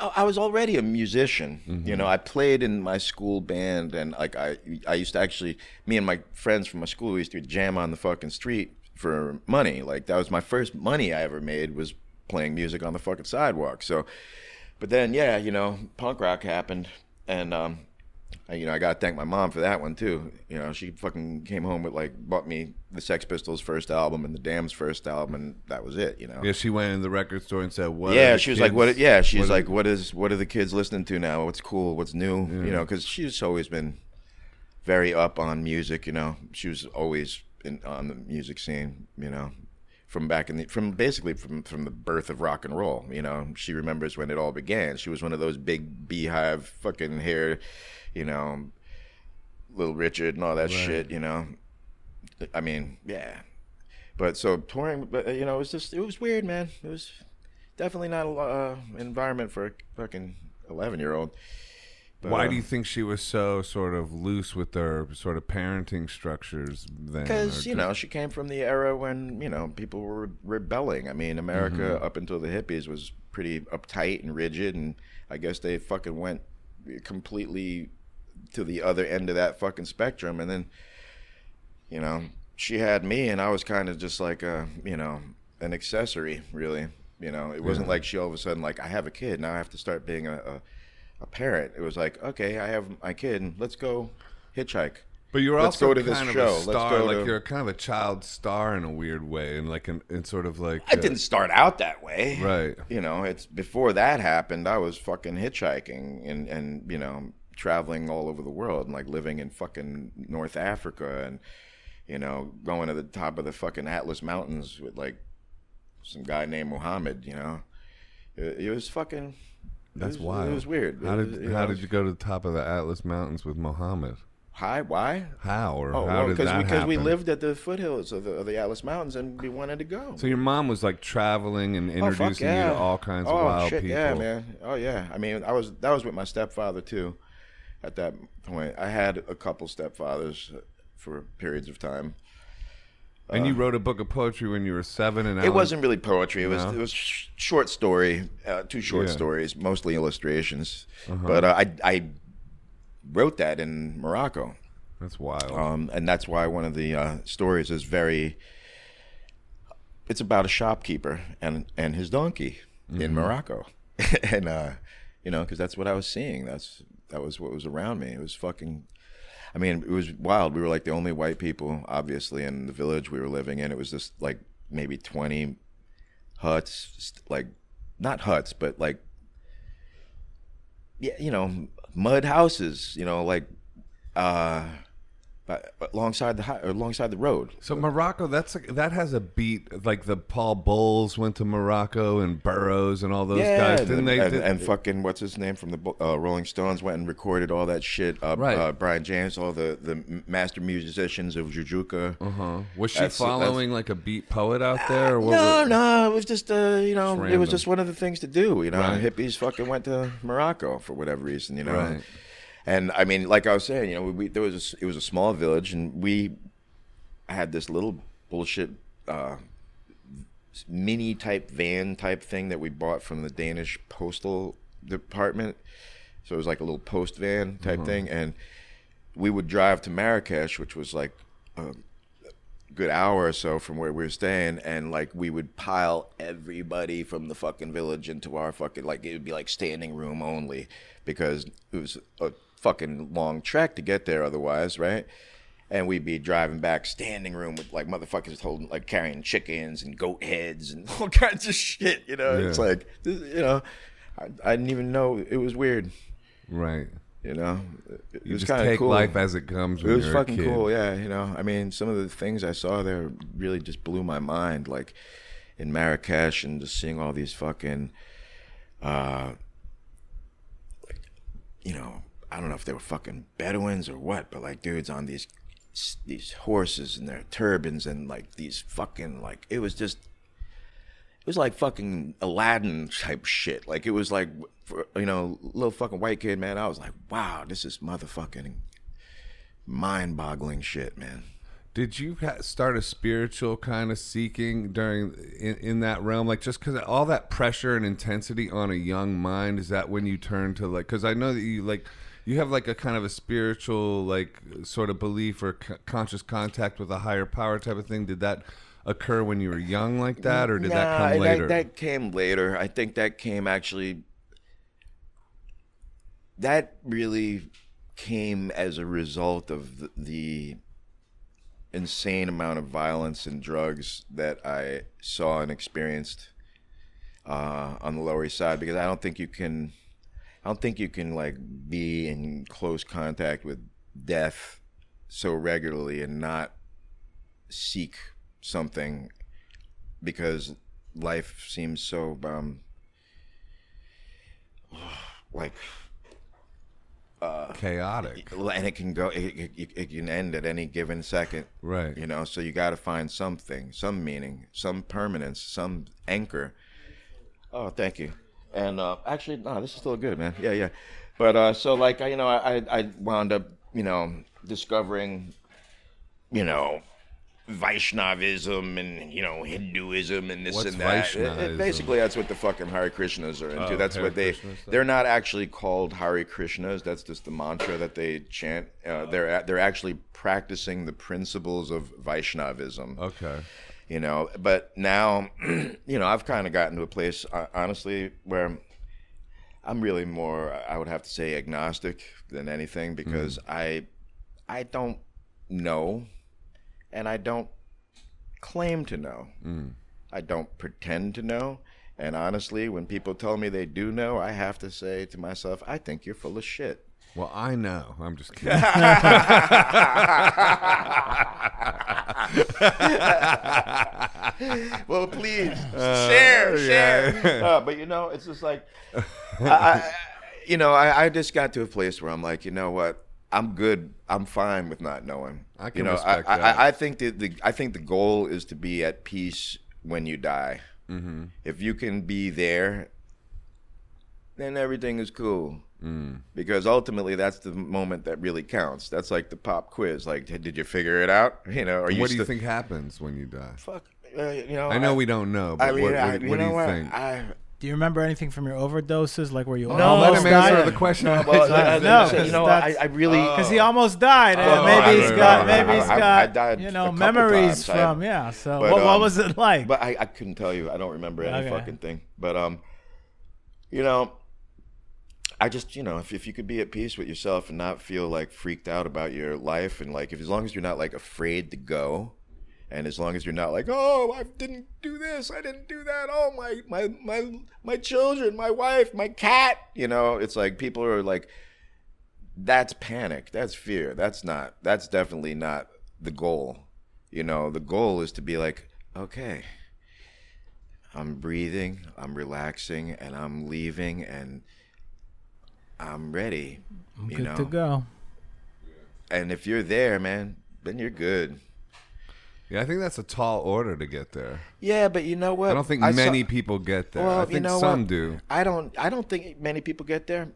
I, I was already a musician. You know, I played in my school band, and like I, I used to actually, me and my friends from my school we used to jam on the fucking street for money. Like that was my first money I ever made was playing music on the fucking sidewalk. So, but then yeah, you know, punk rock happened, and um, I, you know, I got to thank my mom for that one too. You know, she fucking came home with like bought me the Sex Pistols first album and the Damned's first album, and that was it. You know. Yeah, she went in the record store and said, "What?" Yeah, she was like, "What?" Yeah, she's what like, "What is? What are the kids listening to now? What's cool? What's new? You know?" Because she's always been very up on music. You know, she was always in, on the music scene. You know, from back in the from basically from from the birth of rock and roll. You know, she remembers when it all began. She was one of those big beehive fucking hair, you know, Little Richard and all that shit. You know, I mean, yeah. But so touring, but you know, it was just it was weird, man. It was definitely not a uh, environment for a fucking eleven year old. But, Why uh, do you think she was so sort of loose with her sort of parenting structures then? Because you just- know she came from the era when you know people were rebelling. I mean, America Mm-hmm. up until the hippies was pretty uptight and rigid, and I guess they fucking went completely to the other end of that fucking spectrum. And then, you know, she had me, and I was kind of just like a you know an accessory, really. You know, it wasn't Yeah. like she all of a sudden like I have a kid now I have to start being a, a, a parent. It was like okay, I have my kid, let's go hitchhike. But you're Let's also go to this kind of show. a star, like to- you're kind of a child star in a weird way, and like in, in sort of like I uh, didn't start out that way. right. You know, it's before that happened, I was fucking hitchhiking and, and you know, traveling all over the world and like living in fucking North Africa and, you know, going to the top of the fucking Atlas Mountains with like some guy named Muhammad, you know. It, it was fucking. That's it was, wild. It was weird. How did you how know, did you go to the top of the Atlas Mountains with Mohammed? Hi, why? How or Oh, how well, did because that because we lived at the foothills of the, of the Atlas Mountains and we wanted to go. So your mom was like traveling and Oh, fuck introducing yeah. you to all kinds of oh, wild shit, people. Yeah, man. Oh yeah. I mean, I was that was with my stepfather too. At that point, I had a couple stepfathers for periods of time. And you wrote a book of poetry when you were seven, and Uh, It wasn't really poetry. It was No? it was sh- short story, uh, two short Yeah. Uh-huh. stories, mostly illustrations. But uh, I I wrote that in Morocco. That's wild. um, and that's why one of the uh, stories is very. It's about a shopkeeper and and his donkey in Morocco, [LAUGHS] and uh, you know because that's what I was seeing. That's that was what was around me. It was fucking. I mean, it was wild. We were like the only white people, obviously, in the village we were living in. It was just like maybe twenty huts, like not huts, but like yeah, you know, mud houses. You know, like uh, but- alongside the hi- or alongside the road. so Morocco, that's a, that has a beat like the Paul Bowles went to Morocco and Burroughs and all those guys. Didn't and, they? And, and fucking what's his name from the uh, Rolling Stones went and recorded all that shit. Uh, Right. Uh, Brian James, all the the master musicians of Jujuka. uh-huh. Was she That's- following like a beat poet out there? Or what No, was- no, it was just uh, you know, Just it was just one of the things to do. You know, Right. hippies fucking went to Morocco for whatever reason. You know, Right. And I mean, like I was saying, you know, we, we there was a it was a small village, and we had this little bullshit uh, mini type van type thing that we bought from the Danish postal department. So it was like a little post van type thing, and we would drive to Marrakesh, which was like a good hour or so from where we were staying, and like we would pile everybody from the fucking village into our fucking like it would be like standing room only because it was a fucking long trek to get there otherwise, right? And we'd be driving back standing room with like motherfuckers holding like carrying chickens and goat heads and [LAUGHS] all kinds of shit, you know. It's like you know, I, I didn't even know it was weird, Right. you know. It, it was kind of take cool. life as it comes. It was fucking cool, yeah. You know, I mean, some of the things I saw there really just blew my mind, like in Marrakesh and just seeing all these fucking, uh, you know, I don't know if they were fucking Bedouins or what, but like dudes on these these horses and their turbans and like these fucking like it was just it was like fucking Aladdin type shit. Like it was like, you know, little fucking white kid, man. I was like, wow, this is motherfucking mind-boggling shit, man. Did you start a spiritual kind of seeking during in, in that realm? Like just because all that pressure and intensity on a young mind, is that when you turn to like? Because I know that you like you have like a kind of a spiritual like sort of belief or c- conscious contact with a higher power type of thing. Did that occur when you were young like that, or did that come later? That, came later. I think that came actually. That really came as a result of the, the insane amount of violence and drugs that I saw and experienced uh, on the Lower East Side. Because I don't think you can, I don't think you can like be in close contact with death so regularly and not seek something because life seems so um [SIGHS] like Chaotic, and it can go it, it, it can end at any given second right? you know? So you got to find something some meaning some permanence some anchor. Oh thank you and uh actually no this is still good man yeah yeah But uh, so like I- you know, I I- wound up you know discovering, you know. Vaishnavism and you know Hinduism and this What's and that. It- it- basically, that's what the fucking Hare Krishnas are into. Oh, that's Hare what they Krishna they're not actually called Hare Krishnas. That's just the mantra that they chant. Uh, they're they're actually practicing the principles of Vaishnavism Okay. You know but now [CLEARS THROAT] you know i've kind of gotten to a place honestly where i'm really more i would have to say agnostic than anything mm-hmm. because i i don't know and i don't claim to know. Mm. I don't pretend to know and honestly when people tell me they do know i have to say to myself i think you're full of shit Well, I know. I'm just kidding. [LAUGHS] well, please share, share. Uh, but you know, it's just like, I, I, you know, I, I just got to a place where I'm like, you know what, I'm good. I'm fine with not knowing. I can you know, respect I, that. I, I think that the I think the goal is to be at peace when you die. Mm-hmm. If you can be there, then everything is cool. Mm. Because ultimately, that's the moment that really counts. That's like the pop quiz. Like, did you figure it out? [LAUGHS] You know, or you what do you still- think happens when you die? Fuck, uh, you know. I know we don't know, but I mean, what, what, I, what you do know you what? think? I, Do you remember anything from your overdoses, like where you no, let almost him answer died? the question. [LAUGHS] well, Because- I- I- no, you 'cause know, I, that's- I really. Because he almost died. and Oh, maybe he's got, know. maybe he's I- I- got, I died you know, memories times. I- from. yeah. So, but, what, what um, was it like? But I, I couldn't tell you. I don't remember any Okay. fucking thing. But um, you know, I just you know, if if you could be at peace with yourself and not feel like freaked out about your life, and like if as long as you're not like afraid to go, and as long as you're not like, oh, I didn't do this, I didn't do that, oh my my my my children, my wife, my cat, you know, it's like people are like, that's panic, that's fear, that's not, that's definitely not the goal. You know, the goal is to be like, okay, I'm breathing, I'm relaxing, and I'm leaving, and I'm ready. you Good know, to go. and if you're there, man, then you're good. Yeah, I think that's a tall order to get there. Yeah, but you know what? I don't think I saw- many people get there. Well, I you think know some what? do. I don't. I don't think many people get there.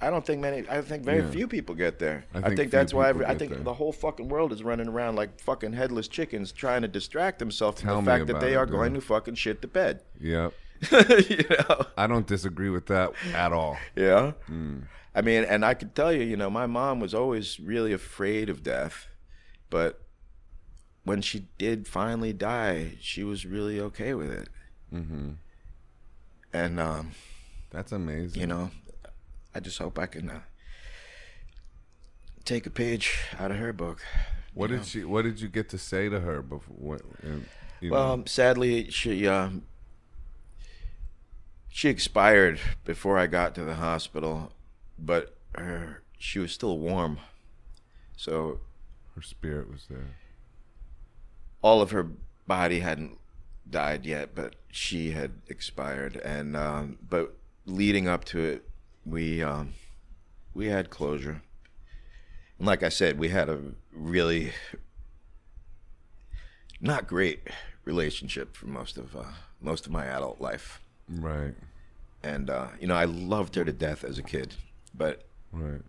I don't think many. I think very Yeah. few people get there. I I think think, that's why. Every, I think there. the whole fucking world is running around like fucking headless chickens, trying to distract themselves Tell from the fact that about they it, are dude. going to fucking shit the bed. Yep. [LAUGHS] you know. I don't disagree with that at all. Yeah. Hmm. I mean, and I could tell you, you know, my mom was always really afraid of death, but when she did finally die, she was really okay with it. Mm-hmm. And um, That's amazing. you know, I just hope I can uh, take a page out of her book. what did she? What did you get to say to her before? What, you know, Well, sadly, she um, she expired before I got to the hospital, but her she was still warm, so her spirit was there. all of her body hadn't died yet, but she had expired. And um, but leading up to it, we um, we had closure. And like I said, we had a really not great relationship for most of uh, most of my adult life. Right. And uh, you know, I loved her to death as a kid, but Right.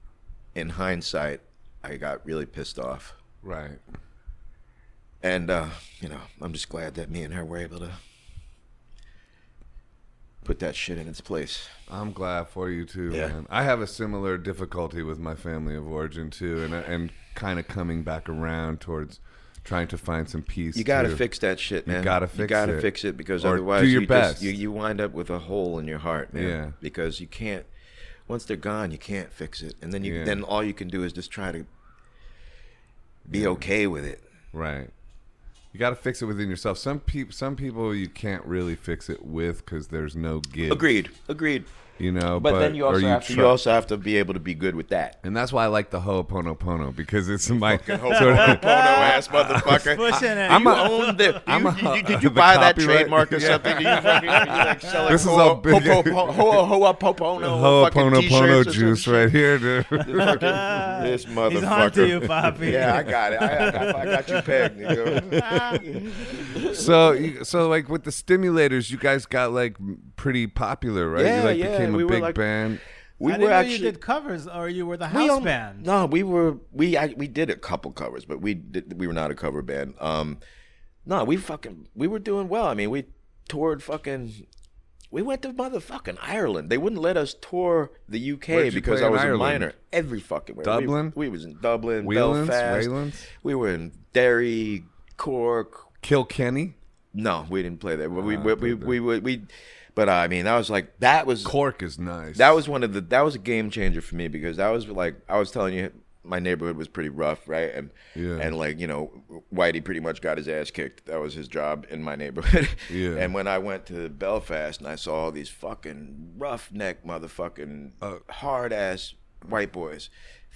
in hindsight, I got really pissed off. Right. And uh, you know, I'm just glad that me and her were able to put that shit in its place. I'm glad for you too, Yeah. man. I have a similar difficulty with my family of origin too, and and kind of coming back around towards trying to find some peace. You gotta too. fix that shit, man. gotta You gotta it. fix it because Or otherwise do your you best. Just, you you wind up with a hole in your heart, man. Yeah. Because you can't. Once they're gone, you can't fix it, and then you Yeah. then all you can do is just try to be okay with it. Right. You got to fix it within yourself. Some people, some people, you can't really fix it with because there's no give. Agreed. Agreed. You know, But, then you or also have to, try- you also have to be able to be good with that. and that's why I like the Ho'oponopono because it's my sort of- Ho'oponopono ass motherfucker. [LAUGHS] Pushing uh, it. I'm you a- own [LAUGHS] the. I'm you- a- you- did you the buy that trademark or something? Do fucking like sell This is ho- all big- ho- ho- ho- ho- Ho'oponopono t-shirts or some juice right here, dude. [LAUGHS] This motherfucker. He's on to you, Poppy. Yeah, I got it. I, I, I got you pegged. nigga. so, so like with the stimulators, you guys got like pretty popular, right? Yeah, you like yeah, became a we big like- band. we I were didn't know actually you did covers, or you were the we house al- band. No, we were we I, we did a couple covers, but we did, we were not a cover band. Um, no, we fucking we were doing well. I mean, we toured fucking. We went to motherfucking Ireland. They wouldn't let us tour the UK because I in was a Ireland? minor. Every fucking where. Dublin? We, we was in Dublin, Whelan's? Belfast. Waylands? We were in Derry, Cork, Kilkenny. no, we didn't play there. But we, Ah, we, we, we, we, we, but uh, I mean, that was like that was Cork is nice. that was one of the that was a game changer for me because that was like I was telling you, my neighborhood was pretty rough, right? And Yeah. and like you know, Whitey pretty much got his ass kicked. That was his job in my neighborhood. [LAUGHS] Yeah. And when I went to Belfast and I saw all these fucking roughneck motherfucking Uh, hard ass white boys.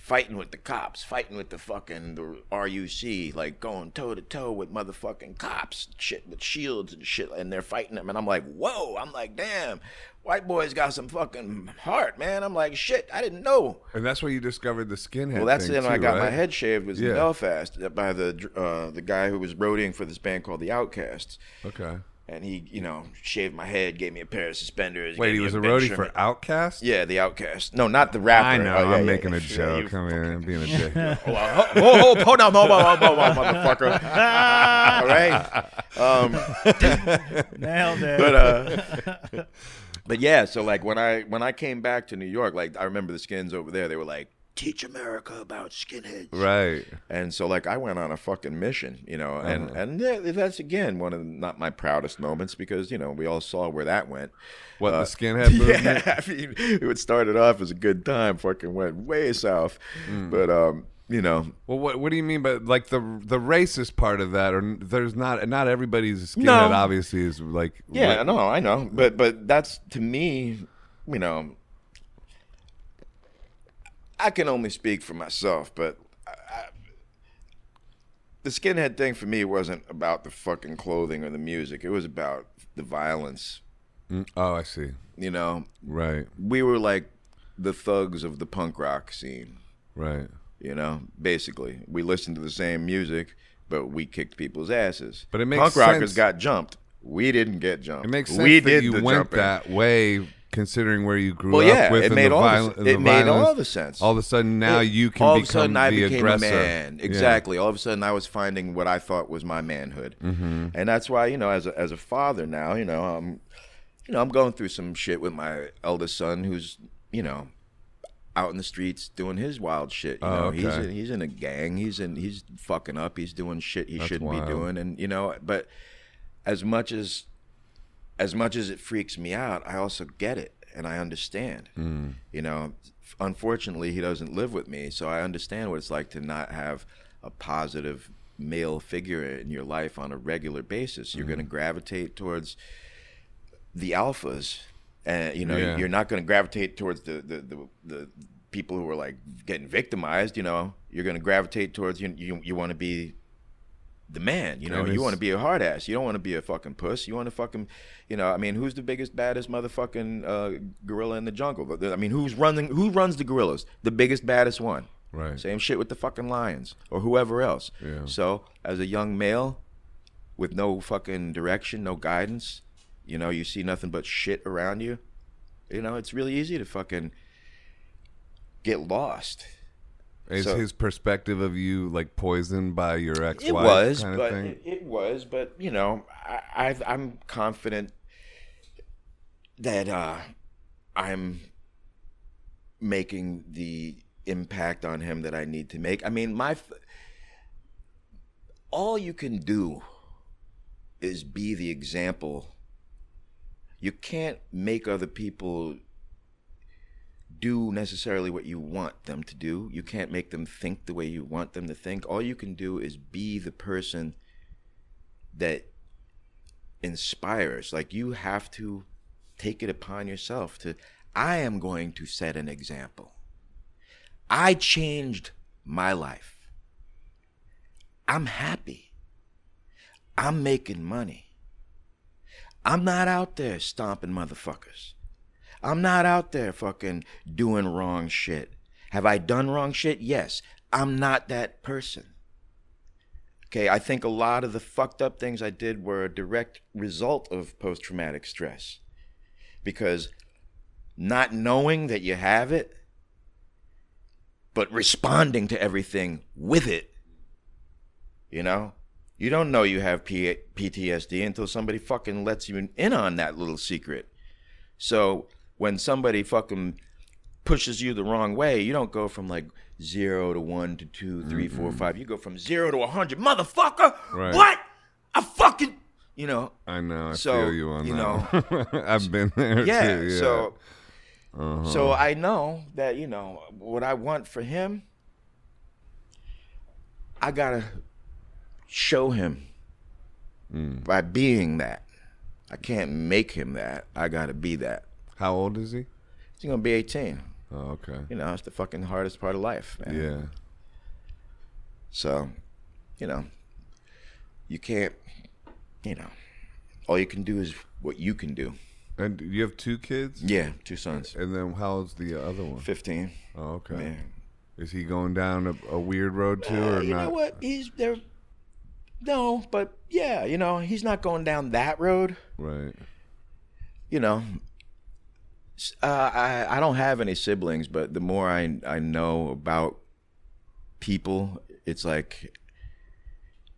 Fighting with the cops, fighting with the fucking the RUC, like going toe to toe with motherfucking cops, shit with shields and shit, and they're fighting them, and I'm like, whoa! I'm like, damn, white boys got some fucking heart, man. I'm like, shit, I didn't know. and that's where you discovered the skinhead. Well, that's. When I got my head shaved was Yeah. in Belfast by the uh, the guy who was roadieing for this band called the Outcasts, Okay. And he, you know, shaved my head, gave me a pair of suspenders. Wait, he was a Ben roadie for Outcast. Yeah, the Outcast. No, not the rapper. I know. Oh, yeah, I'm yeah, making a joke. you Come here, I'm being a [LAUGHS] dick. Hold on. Hold, hold, hold on, hold on, hold on, hold on, motherfucker. [LAUGHS] All right. Um, [LAUGHS] Nailed it. but uh, but yeah. So like when I when I came back to New York, like I remember the skins over there. They were like, "Teach America about skinheads." right. And so like I went on a fucking mission, you know, and Uh-huh. and that's again one of the, not my proudest moments because you know we all saw where that went. What Uh, the skinhead [LAUGHS] movement? Yeah, [LAUGHS] I mean, it started off as a good time, fucking went way south, Mm. but um, you know, Well, what what do you mean by like the the racist part of that? Or there's not not everybody's skinhead. No. Obviously, is like yeah, what- no, I know, but but that's to me, you know, I can only speak for myself, but I, I, the skinhead thing for me wasn't about the fucking clothing or the music. It was about the violence. Mm, Oh, I see. You know, Right, we were like the thugs of the punk rock scene. right. You know, basically, we listened to the same music, but we kicked people's asses. But it makes punk rockers sense- got jumped. We didn't get jumped. It makes sense we that did you went jumping. that way, considing where you grew Well, up yeah, with. it made the all viol- and it the made all the sense. All of a sudden, now It- you can all become of a sudden I the became aggressor. a man. Yeah. Exactly. All of a sudden I was finding what I thought was my manhood, mm-hmm. and that's why you know, as a, as a father now, you know, I'm, you know, I'm going through some shit with my eldest son, who's you know, out in the streets doing his wild shit. You Oh, know, he's in, he's in a gang. He's in he's fucking up. He's doing shit he That's shouldn't wild. be doing, and you know, but as much as as much as it freaks me out, I also get it and I understand. Mm. You know, unfortunately, he doesn't live with me, so I understand what it's like to not have a positive male figure in your life on a regular basis. You're Mm. going to gravitate towards the alphas, and you know, Yeah. you're not going to gravitate towards the the, the the people who are like getting victimized. You know, you're going to gravitate towards you. You, you want to be the man. You know, you want to be a hard ass. You don't want to be a fucking puss. You want to fucking, you know. I mean, who's the biggest, baddest motherfucking uh, gorilla in the jungle? I mean, who's running? Who runs the gorillas? The biggest, baddest one. Right. Same shit with the fucking lions or whoever else. Yeah. So, as a young male with no fucking direction, no guidance, you know, you see nothing but shit around you. You know, it's really easy to fucking get lost. Is So- his perspective of you like poisoned by your ex-wife? It was, kind of but it, it was, but you know, I, I've, I'm confident that uh, I'm making the impact on him that I need to make. I mean, my all you can do is be the example. You can't make other people do necessarily what you want them to do. You can't make them think the way you want them to think. All you can do is be the person that inspires. Like you have to take it upon yourself to I am going to set an example. I changed my life. I'm happy. I'm making money. I'm not out there stomping motherfuckers. I'm not out there fucking doing wrong shit. Have I done wrong shit? Yes. I'm not that person. Okay, I think a lot of the fucked up things I did were a direct result of post traumatic stress. Because not knowing that you have it, but responding to everything with it. You know? You don't know you have P- PTSD until somebody fucking lets you in on that little secret. So when somebody fucking pushes you the wrong way, you don't go from like zero to one to two, three, four, five. You go from zero to a hundred, motherfucker. Right. What? I fucking, you know. I know. I So, feel you on you that. one. [LAUGHS] I've been there Yeah. too. Yeah. So, Uh-huh. so I know that you know what I want for him. I gotta show him Mm. by being that. I can't make him that. I gotta be that. How old is he? He's gonna be 18. Oh, okay. You know, it's the fucking hardest part of life, man. Yeah. So, you know, you can't, you know, all you can do is what you can do. And you have two kids? Yeah, two sons. And then how old's the other one? 15. Oh, okay. Yeah. Is he going down a, a weird road too, Uh, or you not? know what? He's there. No, but yeah, you know, he's not going down that road. Right. You know, uh, I I don't have any siblings, but the more I I know about people, it's like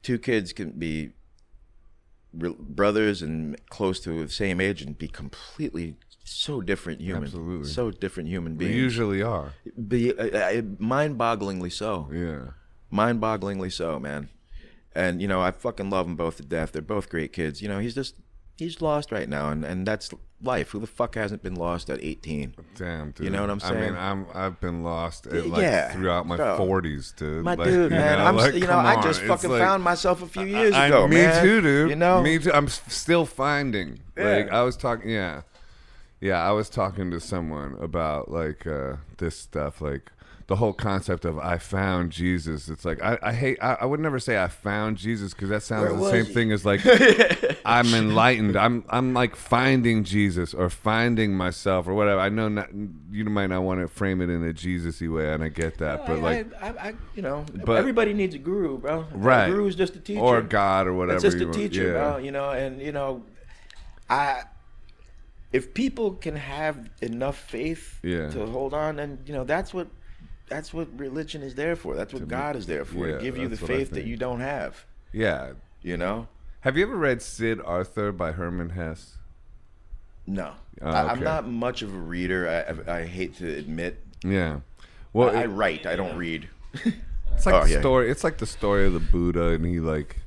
two kids can be re- brothers and close to the same age and be completely so different humans. Absolutely. so different human They beings. usually are. be uh, uh, mind-bogglingly so. Yeah. mind-bogglingly so, man. And you know, I fucking love them both to death. They're both great kids. You know, he's just he's lost right now, and and that's life. Who the fuck hasn't been lost at 18? Damn, dude. You know what I'm saying? I mean. I'm I've been lost at, like Yeah, throughout my bro. 40s, dude. My Like, dude, you man. know, I'm like, you know, I on. just It's fucking like- found myself a few years I- ago, me man. too, dude. You know, me too. I'm still finding. Like I was talking, yeah, yeah. I was talking to someone about like uh, this stuff, like the whole concept of I found Jesus. It's like I, I hate. I, I would never say I found Jesus because that sounds Where the same he? thing as like [LAUGHS] I'm enlightened. I'm I'm like finding Jesus or finding myself or whatever. I know not, you might not want to frame it in a Jesus-y way, and I get that, but I, like I, you know, But- everybody needs a guru, bro. Right. A guru's just a teacher. or God or whatever. It's just a teacher, yeah. bro. You know, and you know, I if people can have enough faith Yeah. to hold on, then you know that's what that's what religion is there for. That's what God is there for. yeah, to give you the that's what I faith that you don't have. Yeah. You know? Have you ever read Siddhartha by Hermann Hesse? No, Oh, I, I'm not much of a reader. I, I, I hate to admit. Yeah. Well, I, I write. I don't read. [LAUGHS] it's like oh, the yeah. story. It's like the story of the Buddha, and he like,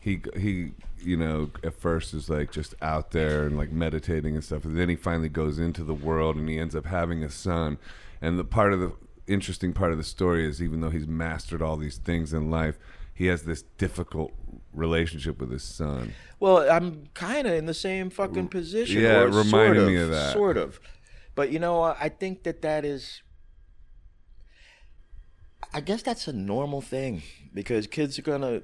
he he, you know, at first is like just out there and like meditating and stuff, and then he finally goes into the world, and he ends up having a son. And the part of the interesting part of the story is, even though he's mastered all these things in life, he has this difficult relationship with his son. Well, I'm kind of in the same fucking position. Yeah, it reminded sort me of that. Sort of, but you know, I think that that is. I guess that's a normal thing because kids are gonna,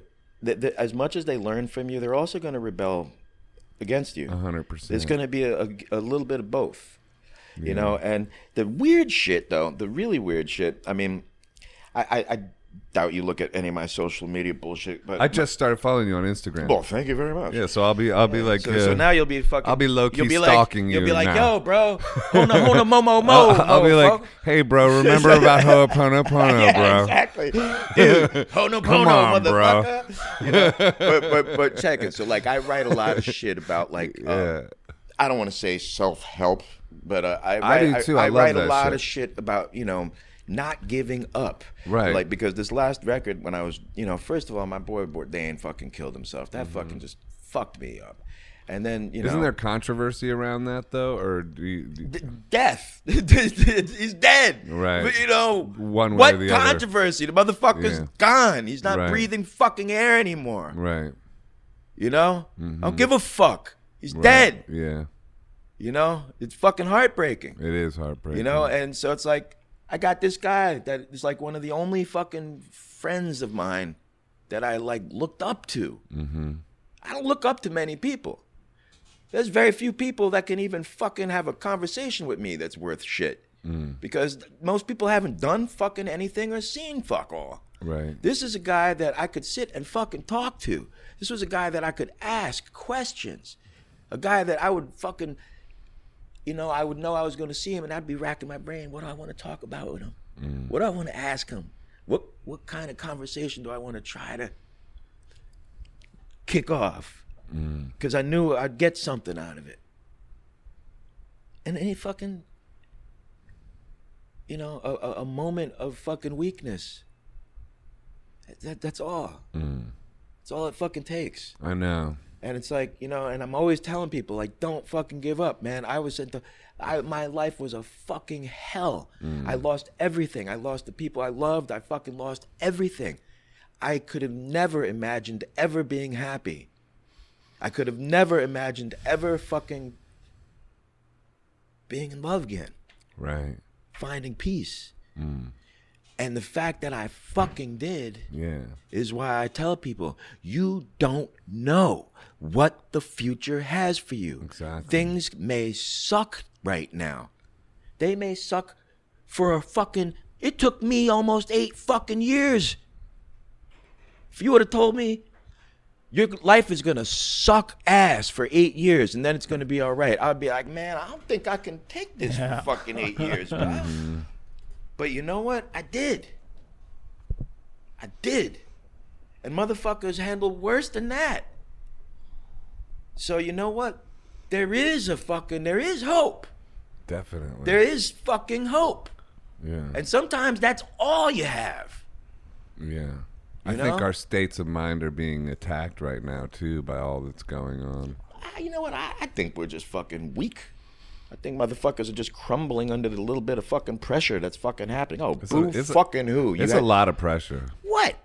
as much as they learn from you, they're also gonna rebel against you. A hundred percent. It's going to be a, a, a little bit of both, you know. And the weird shit, though, the really weird shit. I mean, I, I, I doubt you look at any of my social media bullshit, but I just started following you on Instagram. well, thank you very much. Yeah, so I'll be I'll be like So, uh, so now you'll be fucking. I'll be low-key you'll be stalking like, you You'll be like, now. yo, bro, hona hona mo mo mo. I'll, I'll be like, mofo." hey, bro, [LAUGHS] remember about Ho'oponopono, [LAUGHS] yeah, bro? exactly, [LAUGHS] dude. Come on, bro. motherfucker. You know? but but but check it. So like, I write a lot of shit about like. uh, Yeah. I don't want to say self help, but uh, I I write, do too. I love write a lot shit. of shit about you know not giving up. Right. Like because this last record, when I was you know, first of all, my boy Bourdain fucking killed himself. That fucking just fucked me up. And then you Mm-hmm. Isn't there controversy around that though, or do you, do you- death. [LAUGHS] He's dead. Right. But you know, One way what or the other. controversy? The motherfucker's Yeah. gone. He's not Right. breathing fucking air anymore. right? You know, I don't give a fuck. He's right. dead. Yeah, You know, it's fucking heartbreaking. it is heartbreaking. You know, and so it's like I got this guy that is like one of the only fucking friends of mine that I like looked up to. Mm-hmm. I don't look up to many people. There's very few people that can even fucking have a conversation with me that's worth shit. Because most people haven't done fucking anything or seen fuck all. right? This is a guy that I could sit and fucking talk to. This was a guy that I could ask questions. A guy that I would fucking you know, I would know I was going to see him, and I'd be racking my brain. What do I want to talk about with him? Mm. What do I want to ask him? What what kind of conversation do I want to try to kick off? Mm. Because I knew I'd get something out of it. And any fucking, you know, a, a, moment of fucking weakness. That, that's all. Mm. That's all it fucking takes. I know. And it's like, you know, and I'm always telling people, like, don't fucking give up, man. I was the, I, my life was a fucking hell. I mm. lost everything. I lost the people I loved. I fucking lost everything. I could have never imagined ever being happy. I could have never imagined ever fucking being in love again, Right. finding peace. Mm. And the fact that I fucking did Yeah. is why I tell people you don't know what the future has for you. Exactly. Things may suck right now. They may suck for a fucking. It took me almost eight fucking years. If you would have told me your life is gonna suck ass for eight years and then it's gonna be all right, I'd be like, man, I don't think I can take this Yeah. for fucking eight years, bro. [LAUGHS] Mm-hmm. But you know what? I did. I did. And motherfuckers handled worse than that. So you know what? There is a fucking there is hope. Definitely. There is fucking hope. yeah. And sometimes that's all you have. yeah. I You think our states of mind are being attacked right now too by all that's going on. I, you know what? I, I think we're just fucking weak. I think motherfuckers are just crumbling under the little bit of fucking pressure that's fucking happening. Oh, It's a- boo it's a- fucking who? You It's had- a lot of pressure. What?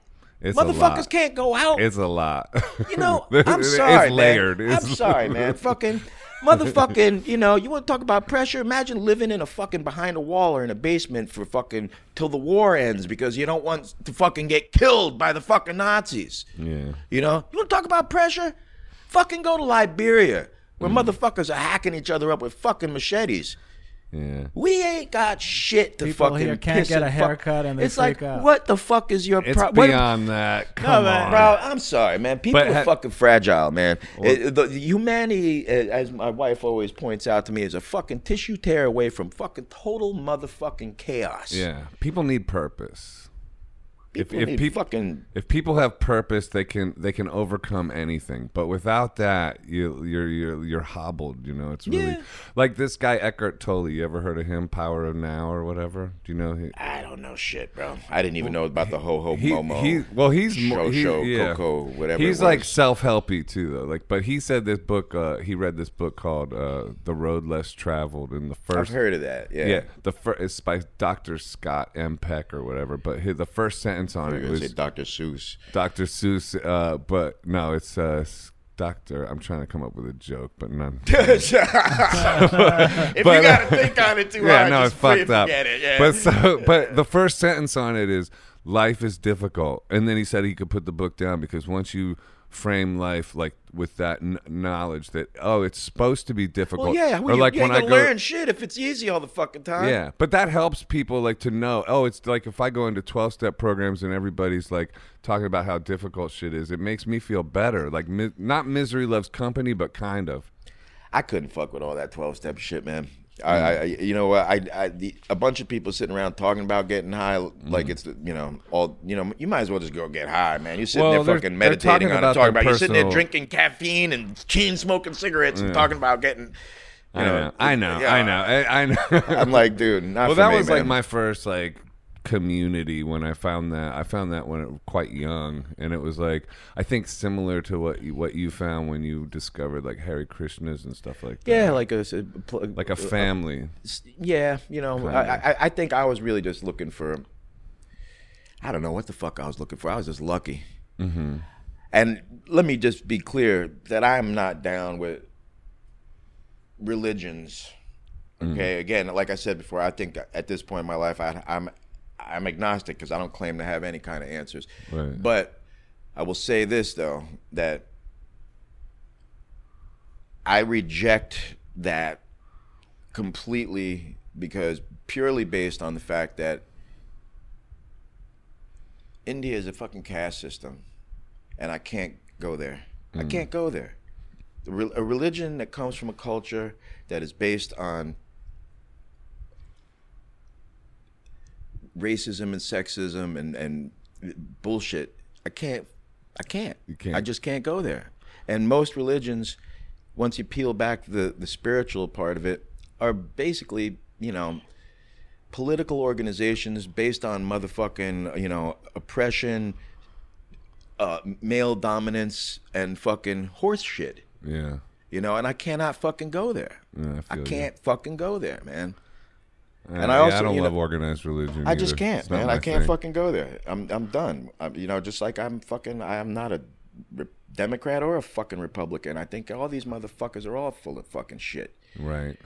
It's a Motherfuckers can't go out. It's a lot. [LAUGHS] You know, [LAUGHS] I'm it's sorry, layered. man. It's I'm sorry, man. Fucking motherfucking, you know, you want to talk about pressure? Imagine living in a fucking behind a wall or in a basement for fucking till the war ends because you don't want to fucking get killed by the fucking Nazis. Yeah. You know, you want to talk about pressure? Fucking go to Liberia where Mm. motherfuckers are hacking each other up with fucking machetes. Yeah. We ain't got shit to People fucking here can't piss get and a fuck- haircut and they It's like, out. what the fuck is your problem? It's pro- what- beyond that. Come man, on. Bro, I'm sorry, man. People But are ha- fucking fragile, man. It- the, humanity, uh, as my wife always points out to me, is a fucking tissue tear away from fucking total motherfucking chaos. Yeah. People need purpose. People if need peop- fucking If people have purpose, they can they can overcome anything. But without that, you you're you're you're hobbled. You know, it's really Yeah. like this guy Eckhart Tolle. You ever heard of him? Power of Now or whatever? Do you know? He, I don't know shit, bro. I didn't even know about the ho ho momo. he well he's show he, show yeah. coco whatever. He's like self helpy too though. Like, but he said this book. Uh, he read this book called uh, "The Road Less Traveled." In the first, I've heard of that. Yeah. yeah, the first it's by Dr. Scott M. Peck or whatever. But his, the first sentence on I it was gonna was say Dr. Seuss. Dr. Seuss. Uh, but no, it's uh, Doctor. I'm trying to come up with a joke, but none. [LAUGHS] if you uh, gotta think on it too yeah, hard, no, just it's fucked up. it. Yeah. But so, [LAUGHS] but the first sentence on it is life is difficult, and then he said he could put the book down because once you frame life like with that kn- knowledge that oh, it's supposed to be difficult. well, yeah, or well, you, like you ain't when I go. learn shit if it's easy all the fucking time. Yeah, but that helps people like to know. Oh, it's like if I go into twelve step programs and everybody's like talking about how difficult shit is, it makes me feel better. Like mi- not misery loves company, but kind of. I couldn't fuck with all that twelve step shit, man. I, hmm. I, you know, I, I, the, a bunch of people sitting around talking about getting high, like hmm. it's, you know, all, you know, you might as well just go get high, man. You're sitting Well, there they're- fucking they're meditating talking on about it, talking their about, you're sitting there personal- drinking caffeine and chain smoking cigarettes and talking about getting, you I know, know, I know, yeah. I know, I, I know. I'm like, dude, not well, for that me, was like man. my first like community when I found that. I found that when it was quite young, and it was like I think similar to what you, what you found when you discovered like Hare Krishnas and stuff like that. yeah, like a, a like a family. yeah, you know, I, I, I think I was really just looking for. I don't know what the fuck I was looking for. I was just lucky. Mm-hmm. And let me just be clear that I'm not down with religions. Okay, again, like I said before, I think at this point in my life, I, I'm I'm agnostic because I don't claim to have any kind of answers. Right. But I will say this though that I reject that completely because purely based on the fact that India is a fucking caste system and I can't go there. I mm. can't go there. A religion that comes from a culture that is based on racism and sexism and and bullshit. I can't. I can't. You can't. I just can't go there. And most religions, once you peel back the the spiritual part of it, are basically you know political organizations based on motherfucking you know oppression, uh, male dominance, and fucking horse shit. Yeah. You know, and I cannot fucking go there. Yeah, I I feel you. can't fucking go there, man. Uh, And I yeah, also, I don't you love know, organized religion. I just either. can't, man. I can't thing. fucking go there. I'm I'm done. I'm, you know, just like I'm fucking. I am not a re- Democrat or a fucking Republican. I think all these motherfuckers are all full of fucking shit. Right.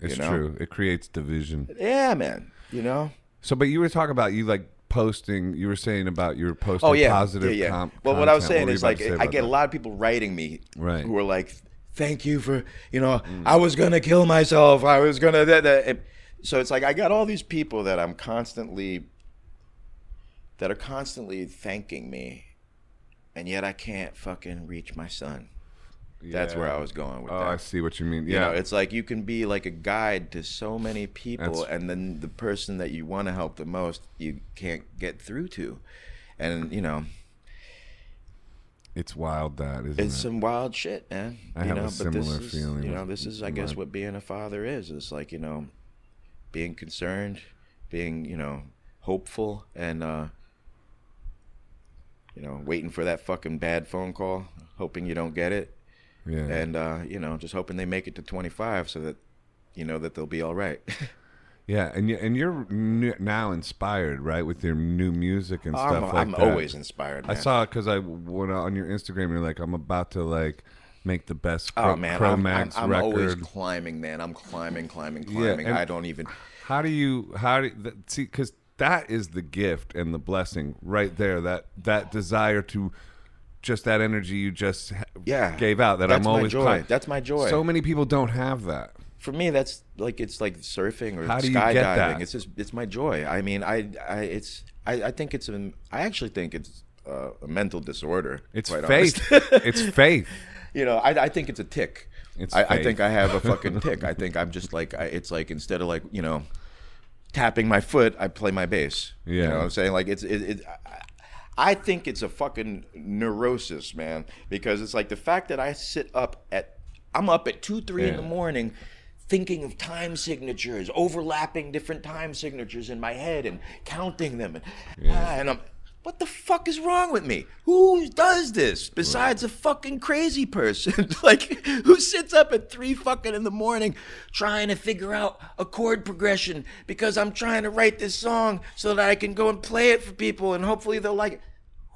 It's You know? true. It creates division. Yeah, man. You know. So, but you were talking about you like posting. You were saying about you were posting Oh yeah, positive. yeah, yeah. Com- well, what I was saying you is like say I get a lot of people writing me Right. who are like, "Thank you for you know I was gonna kill myself. I was gonna." That, that. So it's like I got all these people that I'm constantly that are constantly thanking me, and yet I can't fucking reach my son. That's where I was going with Oh, that. I see what you mean. You Yeah, know, it's like you can be like a guide to so many people, That's- and then the person that you want to help the most, you can't get through to. And, you know, it's wild that isn't it's it? some wild shit, man. I you have a know, but this similar is, feeling You know, this is, I guess, what being a father is. It's like, you know, being concerned, being, you know, hopeful, and, uh, you know, waiting for that fucking bad phone call, hoping you don't get it. yeah. and uh, you know, just hoping they make it to 25 so that you know that they'll be all right. [LAUGHS] yeah, and you and you're now inspired, right, with your new music and I'm, stuff like I'm that. always inspired. I saw it because I went on your Instagram. and You're like, I'm about to like make the best Oh Cro- man, I'm, I'm, Cro-Mags I'm always climbing, man. I'm climbing, climbing, climbing. and- I don't even. How do you how do see because that is the gift and the blessing right there. That that desire to just that energy you just Yeah, gave out. That that's I'm my always joy. cli- That's my joy. So many people don't have that. For me, that's like it's like surfing or How do you skydiving. It's just it's my joy. I mean, I I it's I, I think it's an I actually think it's uh, a mental disorder. It's quite faith. [LAUGHS] it's faith. You know, I, I think it's a tick. It's I, I think I have a fucking [LAUGHS] tick. I think I'm just like I, it's like instead of like you know tapping my foot, I play my bass. you Yeah. know what I'm saying like it's it. it I, I think it's a fucking neurosis, man, because it's like the fact that I sit up at I'm up at two three in the morning. Thinking of time signatures, overlapping different time signatures in my head, and counting them, and, ah, and I'm, what the fuck is wrong with me? Who does this besides a fucking crazy person? [LAUGHS] like, who sits up at three fucking in the morning trying to figure out a chord progression because I'm trying to write this song so that I can go and play it for people and hopefully they'll like it.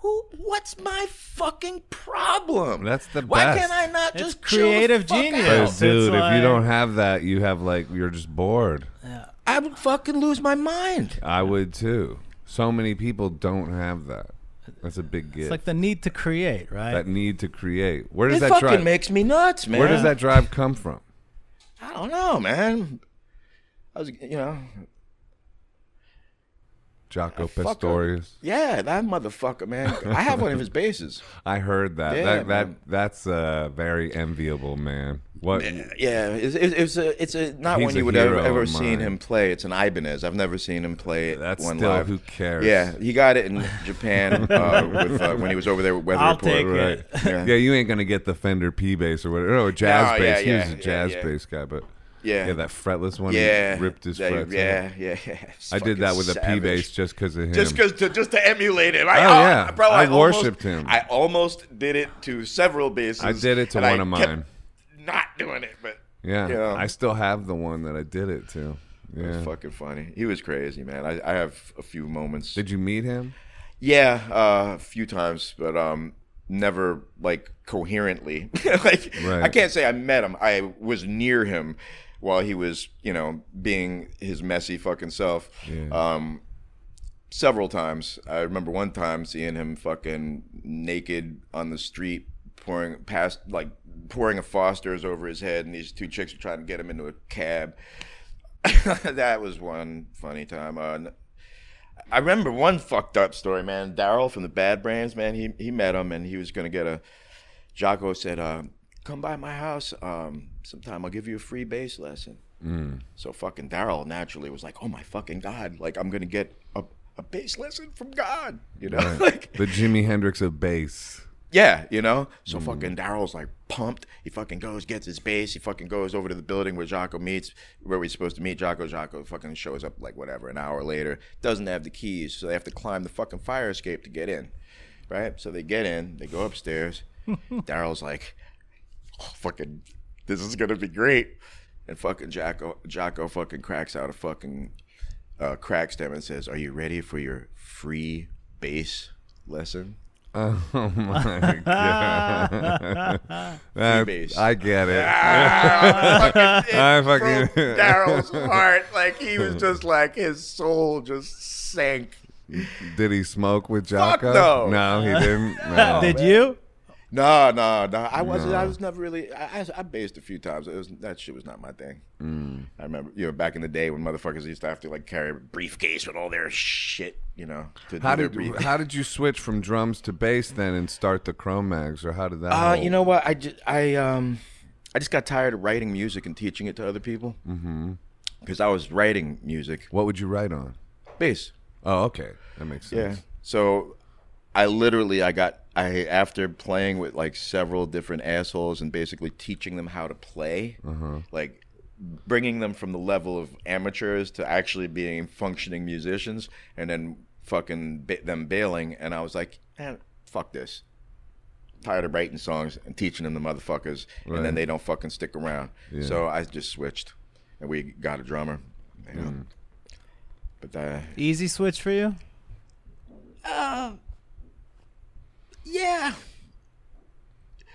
Who? What's my fucking problem? That's the Why best. can't I not It's just chill the creative fuck genius. out? It's Dude, if you don't have that, you have like you're just bored. I would fucking lose my mind. I would too. So many people don't have that. That's a big gift. It's like the need to create, right? that need to create. Where does It that fucking drive? makes me nuts, man. Where does that drive come from? I don't know, man. I was, you know, Jaco fucker. Pastorius. yeah, that motherfucker, man. I have one of his bases. [LAUGHS] I heard that. Yeah, that that that's uh, very enviable, man. What? Yeah, it's, it's, it's a, it's a not He's one you would ever hero ever seen him play. It's an Ibanez. I've never seen him play That's one still live. who cares. Yeah, he got it in Japan uh, with, uh, when he was over there with Weather I'll Report. take it. Right. Yeah. Yeah. you ain't gonna get the Fender P bass or whatever. No, a jazz No, yeah, bass. he was yeah, a jazz yeah. bass guy, but Yeah. yeah, that fretless one. he Yeah, ripped his that- frets. out. Yeah, yeah, yeah. I did that fucking with a P bass just because of him. just because to just to emulate him. I, Oh, oh, yeah. bro, I I, almost- worshipped him. I almost did it to several basses. I did it to and I one of kept mine. Not doing it, but yeah, Yeah. I still have the one that I did it to. it was fucking funny. He was crazy, man. I, I have a few moments. Did you meet him? Yeah, uh, a few times, but um, never like coherently. [LAUGHS] like Right. I can't say I met him. I was near him while he was, you know, being his messy fucking self. Yeah. Um, several times. I remember one time seeing him fucking naked on the street, pouring past like pouring a Foster's over his head, and these two chicks were trying to get him into a cab. [LAUGHS] that was one funny time. Uh, I remember one fucked up story, man. Daryl from the Bad Brains, man. He he met him and he was gonna get a. Jaco said, uh, come by my house um, sometime. I'll give you a free bass lesson. Mm. So fucking Daryl naturally was like, oh my fucking god, like I'm gonna get a, a bass lesson from God, you know, [LAUGHS] like The Jimi Hendrix of bass. Yeah, you know. So fucking Daryl's like pumped. He fucking goes, gets his bass. He fucking goes over to the building where Jaco meets, where we're supposed to meet Jaco. Jaco fucking shows up like whatever an hour later. Doesn't have the keys, so they have to climb the fucking fire escape to get in. Right. So they get in. They go upstairs. [LAUGHS] Daryl's like, oh, fucking, this is gonna be great. And fucking Jaco, Jaco fucking cracks out a fucking uh, crack stem and says, "Are you ready for your free bass lesson?" [LAUGHS] Oh my [LAUGHS] god! That- I get it. Ah, fucking, [LAUGHS] it I fucking- broke Daryl's heart. Like he was just like his soul just sank. Did he smoke with Fuck Jaco? no. no, he didn't. No. Did you? No, no, no. I wasn't. I was never really. I, I, I based a few times. It was that shit was not my thing. Mm. I remember, you know, back in the day when motherfuckers used to have to like carry a briefcase with all their shit, you know. To How did brief- how did you switch from drums to bass then and start the Cro-Mags or how did that? Uh, you know what? I just I um I just got tired of writing music and teaching it to other people. Mm-hmm. Because I was writing music, what would you write on? bass. Oh, okay, that makes sense. Yeah. sense. So I literally I got I after playing with like several different assholes and basically teaching them how to play, uh-huh. like bringing them from the level of amateurs to actually being functioning musicians, and then fucking ba- them bailing. And I was like, man, fuck this. Tired of writing songs and teaching them the motherfuckers, and then they don't fucking stick around. Yeah. So I just switched, and we got a drummer. you know. Mm. But uh, Easy switch for you? Uh, Yeah.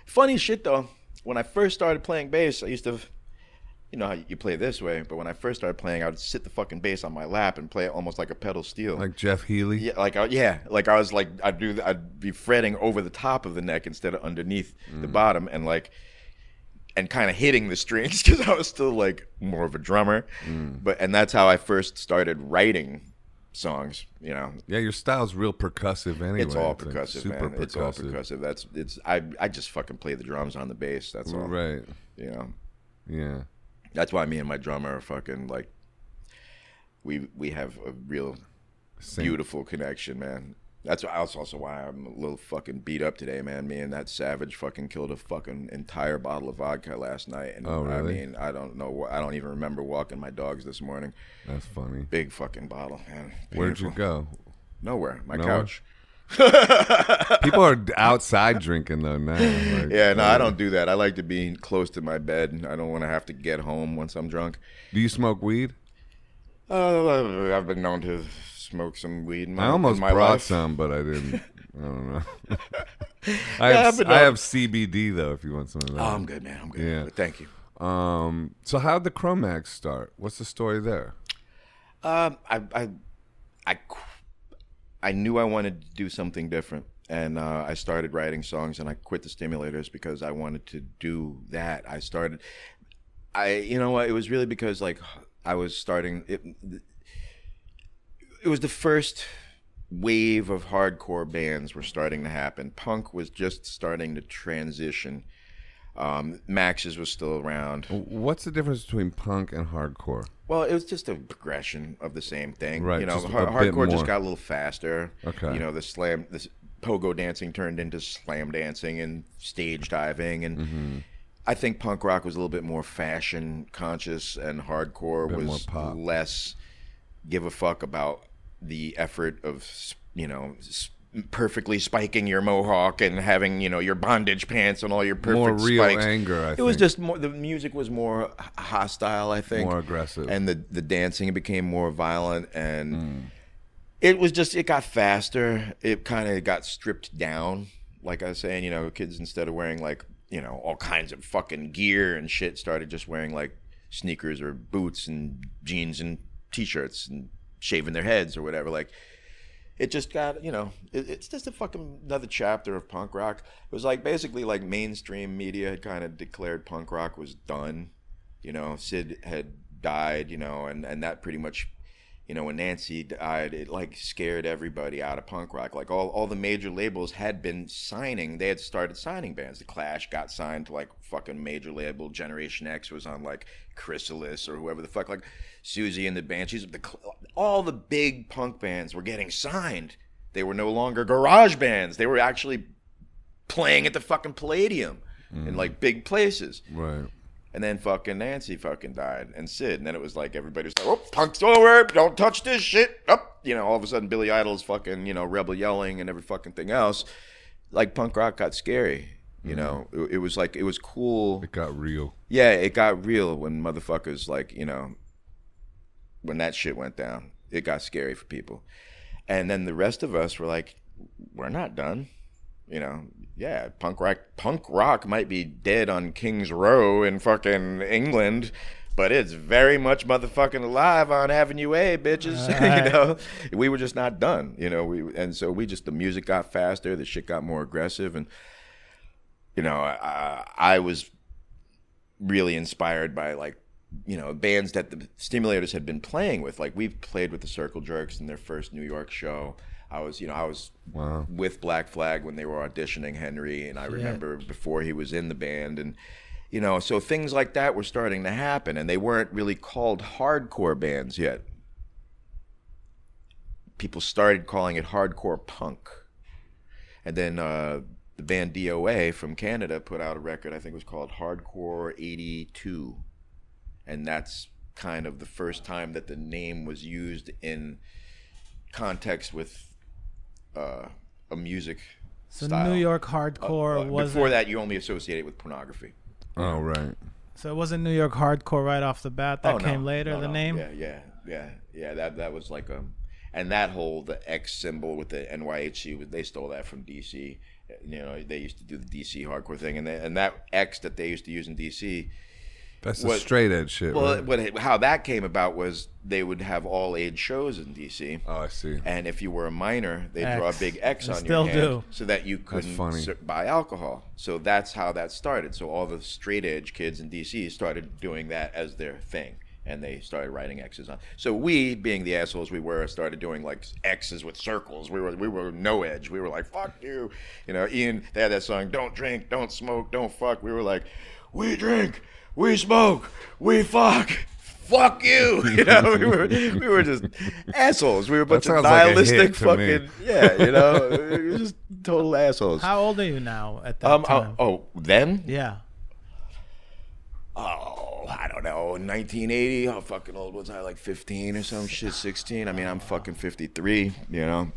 Funny shit though. When I first started playing bass, I used to, you know how you play this way, but when I first started playing, I would sit the fucking bass on my lap and play it almost like a pedal steel. Like Jeff Healey. yeah, like I, yeah, like I was like I'd do I'd be fretting over the top of the neck instead of underneath the mm. bottom, and like and kind of hitting the strings [LAUGHS] because I was still like more of a drummer. Mm. But and that's how I first started writing songs. You know, Yeah, your style's real percussive anyway. it's all like percussive, super man. It's all percussive. That's it's. I I just fucking play the drums on the bass. That's all. Right. You know. Yeah. That's why me and my drummer are fucking like. We we have a real Same. beautiful connection, man. That's that's also why I'm a little fucking beat up today, man. Me and that savage fucking killed a fucking entire bottle of vodka last night, and Oh, I mean, I don't know. I don't even remember walking my dogs this morning. That's funny. Big fucking bottle, man. Where'd you go? Nowhere. My Nowhere? couch. [LAUGHS] People are outside drinking though now. like, Yeah, no, uh, I don't do that. I like to be close to my bed. I don't want to have to get home once I'm drunk. Do you smoke weed? Uh, I've been known to smoke some weed. In my, I almost in my brought life. some, but I didn't. I don't know. [LAUGHS] I Yeah, have I have CBD though. If you want some of that. Oh, I'm good, man. I'm good. Yeah. But thank you. Um. So how'd the Cro-Mags start? What's the story there? Um, I, I, I, I knew I wanted to do something different, and uh, I started writing songs, and I quit the stimulators because I wanted to do that. I started, I, you know what? It was really because like I was starting. It, it was the first wave of hardcore bands were starting to happen. Punk was just starting to transition. Um, Max's was still around. What's the difference between punk and hardcore? Well, it was just a progression of the same thing. Right, You know, just a har- hardcore just got a little faster. Okay. You know, the slam, this pogo dancing turned into slam dancing and stage diving, and Mm-hmm. I think punk rock was a little bit more fashion conscious, and hardcore was less give a fuck about the effort of you know. perfectly spiking your mohawk and having you know your bondage pants and all your perfect More real spikes. anger. I it think. was just more the music was more hostile i think More aggressive. and the the dancing became more violent and Hmm. it was just it got faster it kind of got stripped down like i was saying you know kids instead of wearing like you know all kinds of fucking gear and shit started just wearing like sneakers or boots and jeans and t-shirts and shaving their heads or whatever. Like it just got you know it, it's just a fucking another chapter of punk rock. It was like basically like mainstream media had kind of declared punk rock was done. You know sid had died you know and and that pretty much you know, when Nancy died, it like scared everybody out of punk rock. Like all, all the major labels had been signing, they had started signing bands. The Clash got signed to like fucking major label. Generation X was on like Chrysalis or whoever the fuck, like Siouxsie and the Banshees. The, all the big punk bands were getting signed. They were no longer garage bands. They were actually playing at the fucking Palladium in mm. like big places. Right. And then fucking Nancy fucking died and Sid. And then it was like everybody was like, oh, punk's over. Don't touch this shit. Up. You know, all of a sudden Billy Idol's fucking, you know, rebel yelling and every fucking thing else. Like punk rock got scary. You mm-hmm. know, it, it was like, it was cool. It got real. Yeah, it got real when motherfuckers, like, you know, when that shit went down. It got scary for people. And then the rest of us were like, we're not done. You know, yeah, punk rock punk rock might be dead on King's Road in fucking England, but it's very much motherfucking alive on Avenue A, bitches. [LAUGHS] you know, we were just not done. You know, we and so we just the music got faster, the shit got more aggressive, and you know, I, I was really inspired by like you know bands that the stimulators had been playing with like we played with the circle jerks in their first new york show i was you know i was Wow. with black flag when they were auditioning henry and i remember before he was in the band and you know so things like that were starting to happen and they weren't really called hardcore bands yet people started calling it hardcore punk and then uh, the band DOA from Canada put out a record, I think it was called Hardcore 82. And that's kind of the first time that the name was used in context with uh, a music So style. New York hardcore Uh, was before that, you only associate it with pornography. Oh, right. So it wasn't New York hardcore right off the bat. That Oh, no. came later. No, the no. name. Yeah, yeah, yeah, yeah. That that was like um, and that whole the X symbol with the NYHC, they stole that from DC. You know, they used to do the DC hardcore thing, and they, and that X that they used to use in DC. That's the straight edge shit. Well, right? what how that came about was they would have all age shows in DC. oh, I see. And if you were a minor, they'd draw a big X They on still your hand do. so that you couldn't funny. buy alcohol. So that's how that started. So all the straight edge kids in DC started doing that as their thing. And they started writing X's on. So we, being the assholes we were, started doing like X's with circles. We were we were no edge. We were like fuck you, you know. Ian, they had that song, "Don't drink, don't smoke, don't fuck." We were like, we drink, we smoke, we fuck. Fuck you! [LAUGHS] [LAUGHS] You know, we were we were just assholes. We were a bunch of sounds like a nihilistic to me. fucking yeah. You know, [LAUGHS] we were just total assholes. How old are you now at that Um. time? Oh, oh, then yeah. oh, I don't know, 1980. How fucking old was I? Like 15 or some shit, 16. I mean, I'm fucking 53. You know.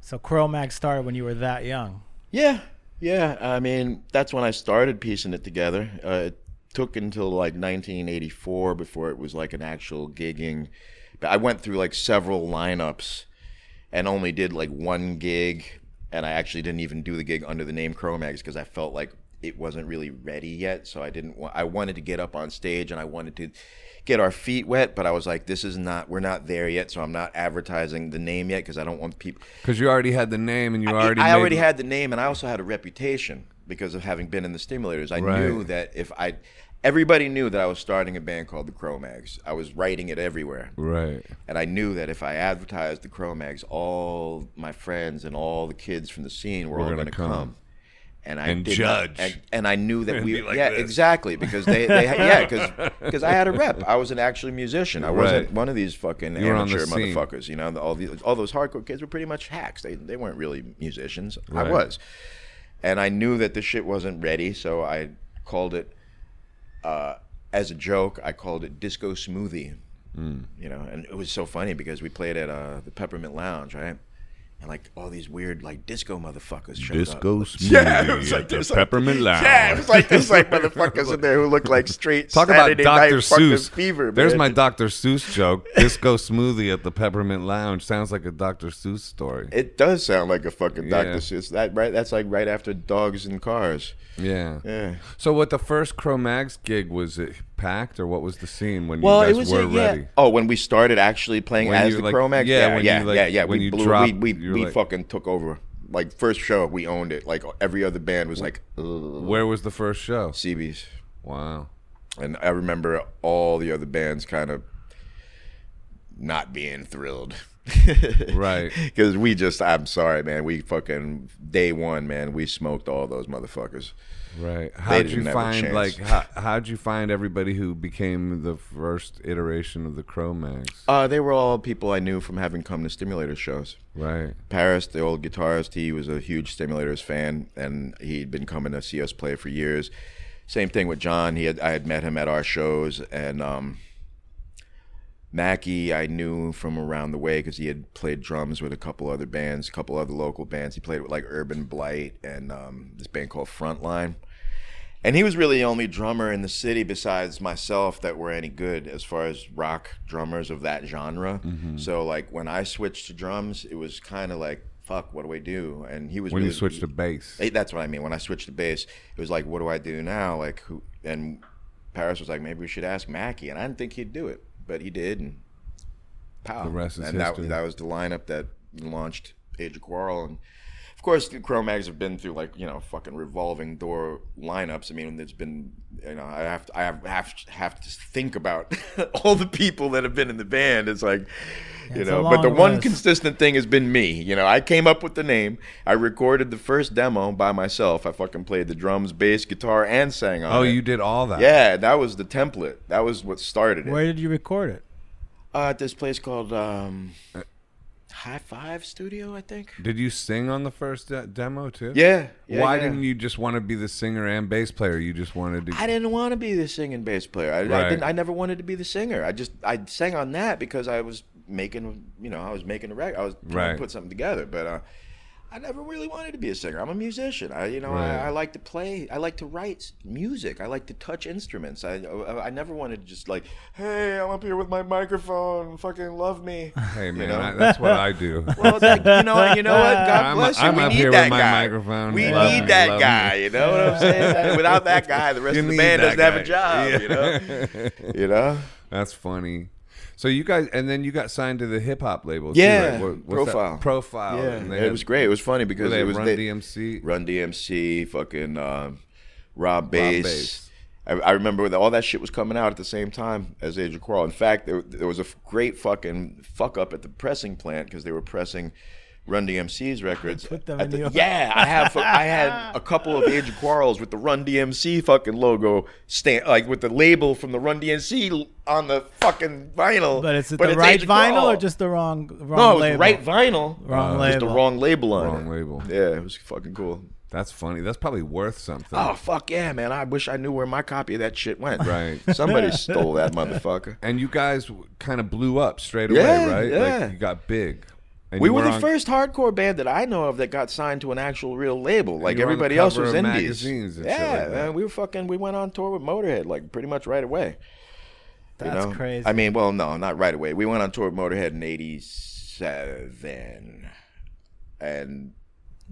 So Cro-Mag started when you were that young. Yeah, yeah. I mean, that's when I started piecing it together. Uh, it took until like 1984 before it was like an actual gigging. But I went through like several lineups and only did like one gig. And I actually didn't even do the gig under the name Cro-Mags because I felt like it wasn't really ready yet. So I didn't want, I wanted to get up on stage and I wanted to get our feet wet, but I was like, this is not, we're not there yet. So I'm not advertising the name yet because I don't want people, Because you already had the name and you already. I, made- already had the name, and I also had a reputation because of having been in the stimulators. I Right. knew that if I, everybody knew that I was starting a band called the Cro-Mags. I was writing it everywhere, Right. and I knew that if I advertised the Cro-Mags, all my friends and all the kids from the scene were, Were all gonna come. come. And I And did not- judge. and, and I knew that [LAUGHS] we, like yeah, this. exactly, because they, they, [LAUGHS] yeah, because because I had a rep. I was an actual musician. I wasn't one of these fucking You were on the amateur motherfuckers. You know, all the, all those hardcore kids were pretty much hacks. They they weren't really musicians. Right. I was, and I knew that the shit wasn't ready, so I called it uh, as a joke. I called it Disco Smoothie. Hmm. You know, and it was so funny because we played at uh, the Peppermint Lounge, right? And like all these weird like disco motherfuckers showed up. Disco smoothie [LAUGHS] Yeah, it was like at the this, like- Peppermint Lounge. Yeah, it was like there's like motherfuckers in there who look like [LAUGHS] straight Talk Saturday about Dr. Seuss. fever. There's man. my Dr. Seuss joke. [LAUGHS] Disco smoothie at the Peppermint Lounge sounds like a Dr. Seuss story. It does sound like a fucking Yeah. Dr. Seuss. That right? That's like right after Dogs and Cars. Yeah. Yeah. So, what the first Cro-Mags gig was it packed, or what was the scene when Well, you guys it was were a- yeah. ready? Oh, when we started actually playing When as the like- Cro-Mags, yeah, yeah, when yeah, you, like- yeah, yeah. when we you blew, dropped, we we, we like- fucking took over. Like first show, we owned it. Like every other band was like Ugh. Where was the first show? CB's. Wow. And I remember all the other bands kind of not being thrilled. [LAUGHS] Right. Because we just, I'm sorry, man. We fucking, day one, man, we smoked all those motherfuckers. Right. How did you didn't have a find like how, how'd you find everybody who became the first iteration of the Cro-Mags? Uh, they were all people I knew from having come to Stimulator shows. Right. Parris, the old guitarist, he was a huge Stimulators fan, and he'd been coming to see us play for years. Same thing with John. He had I had met him at our shows, and um, Mackie I knew from around the way because he had played drums with a couple other bands, a couple other local bands. He played with like Urban Blight and um, this band called Frontline. And he was really the only drummer in the city besides myself that were any good as far as rock drummers of that genre. Mm-hmm. So like when I switched to drums, it was kind of like, fuck, what do I do? And he was When you really- switched to bass. That's what I mean. When I switched to bass, it was like, what do I do now? Like who? And Parris was like, maybe we should ask Mackie, and I didn't think he'd do it, but he did, and pow. The rest is and that, history. that was the lineup that launched Age of Quarrel, and of course, the Cro-Mags have been through like you know fucking revolving door lineups. I mean, there's been you know I have to, I have have, have to think about [LAUGHS] all the people that have been in the band. It's like. You know, but the long one consistent thing has been me. You know, I came up with the name. I recorded the first demo by myself. I fucking played the drums, bass, guitar, and sang on it. Oh, it. you did all that. Yeah, that was the template. That was what started it. Where did you record it? Uh, at this place called um, High Five Studio, I think. Did you sing on the first de- demo too? Yeah. yeah Why yeah. didn't you just want to be the singer and bass player? You just wanted to. I didn't want to be the singing bass player. I, I Right. didn't. I never wanted to be the singer. I just I sang on that because I was making you know I was making a record. I was trying Right. to put something together, but uh, I never really wanted to be a singer. I'm a musician. I you know Right. I, I like to play. I like to write music. I like to touch instruments. I I, I never wanted to just like hey I'm up here with my microphone. Fucking love me. Hey man? I, that's what I do. [LAUGHS] Well, that, you know, you know what? [LAUGHS] God I'm- bless you. I'm we up need here that with my guy. microphone. We Love need me, that guy. me. You know what I'm saying? [LAUGHS] Without that guy, the rest You of the band doesn't have a job. Yeah. You know. You know. That's funny. So you guys, and then you got signed to the hip hop label. Yeah, too, right? What- what's that? Profile. Profile. Yeah, and they it had- was great. It was funny because they it was Run they- DMC. Run DMC, fucking uh, Rob Base. Bass. I, I remember that all that shit was coming out at the same time as Age of Quarrel. In fact, there, there was a great fucking fuck up at the pressing plant because they were pressing Run DMC's records. Put them in the- the- yeah, I have. I had [LAUGHS] a couple of Age of Quarrels with the Run DMC fucking logo stand, like with the label from the Run DMC on the fucking vinyl. But it's the right Age vinyl or just the wrong wrong no, it label? the right vinyl. Wrong uh, label. Just the wrong label on Wrong it. label. Yeah, it was fucking cool. That's funny. That's probably worth something. Oh fuck yeah, man! I wish I knew where my copy of that shit went. Right. [LAUGHS] Somebody stole that [LAUGHS] motherfucker. And you guys kind of blew up straight Yeah, away, right? yeah. Like you got big. And We you were the on- first hardcore band that I know of that got signed to an actual real label. Like you were on the everybody else was indies. magazines and shit yeah, like man, we were fucking. We went on tour with Motorhead like pretty much right away. you That's know? crazy. I mean, well, no, not right away. We went on tour with Motorhead in '87, and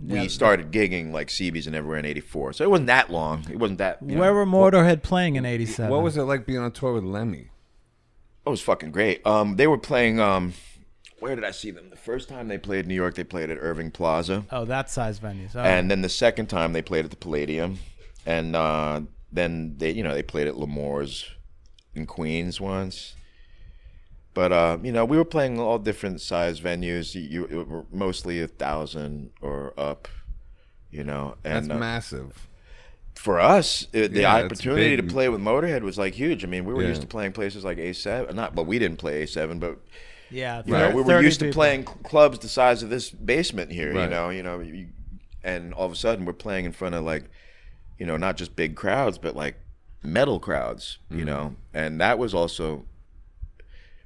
we Yeah. started gigging like CBs and everywhere in '84. So it wasn't that long. It wasn't that. you Where know, were Motorhead playing in '87? What was it like being on tour with Lemmy? It was fucking great. Um, they were playing. Um, where did I see them? The first time they played New York, they played at Irving Plaza, Oh, that size venues. Oh. and then the second time they played at the Palladium, and uh, then they, you know, they played at L'Amour's in Queens once. But uh, you know, we were playing all different size venues. You, you were mostly a thousand or up. You know, That's uh, massive. for us, it, the Yeah, opportunity to play with Motorhead was like huge. I mean, we were Yeah. used to playing places like A7. Not, but we didn't play A7, but yeah, you know, we were used to people. playing clubs the size of this basement here. You know, you know, you, and all of a sudden we're playing in front of like, you know, not just big crowds, but like metal crowds. You know, and that was also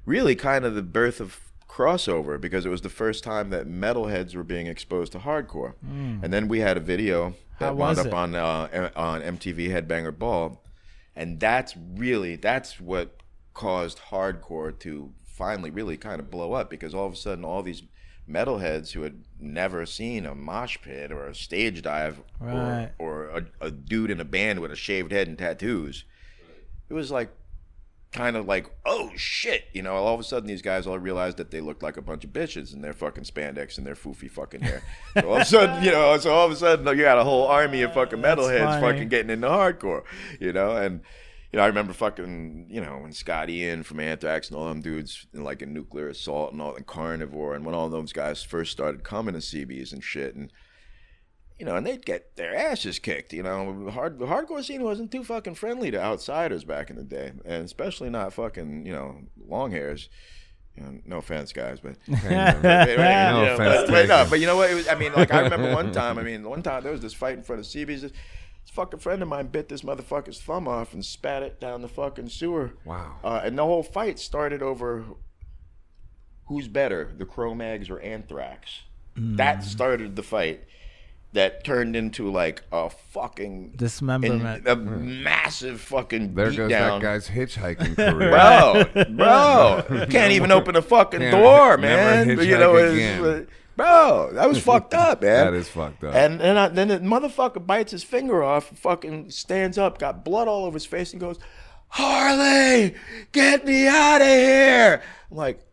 really kind of the birth of crossover because it was the first time that metalheads were being exposed to hardcore. And then we had a video that How wound up it? on uh, on MTV Headbanger Ball, and that's really that's what caused hardcore to finally really kind of blow up because all of a sudden all these metalheads who had never seen a mosh pit or a stage dive Right. or, or a, a dude in a band with a shaved head and tattoos it was like kind of like oh shit you know? All of a sudden these guys all realized that they looked like a bunch of bitches in their fucking spandex and their foofy fucking hair. So all of a sudden you know so all of a sudden you got a whole army of fucking metalheads fucking getting into hardcore you know? And you know, I remember fucking, you know, when Scott Ian from Anthrax and all them dudes, in like a nuclear assault and all, and carnivore, and when all those guys first started coming to CBs and shit, and you know, and they'd get their asses kicked. You know, hard the hardcore scene wasn't too fucking friendly to outsiders back in the day, and especially not fucking, you know, long hairs. You know, no offense, guys, but [LAUGHS] no offense but, but no, but you know what? It was, I mean, like I remember one time. I mean, one time there was this fight in front of CB's. This fucking friend of mine bit this motherfucker's thumb off and spat it down the fucking sewer. Wow. Uh, and the whole fight started over who's better, the Cro-Mags or Anthrax. That started the fight. That turned into like a fucking Dismemberment. a massive fucking There goes beatdown. that guy's hitchhiking [LAUGHS] career. Bro, bro, [LAUGHS] can't even open a fucking Can't door, never man. you know, it's, uh, bro, that was fucked [LAUGHS] up, man. That is fucked up. And then, I, then the motherfucker bites his finger off, fucking stands up, got blood all over his face, and goes, Harley, get me out of here. I'm like,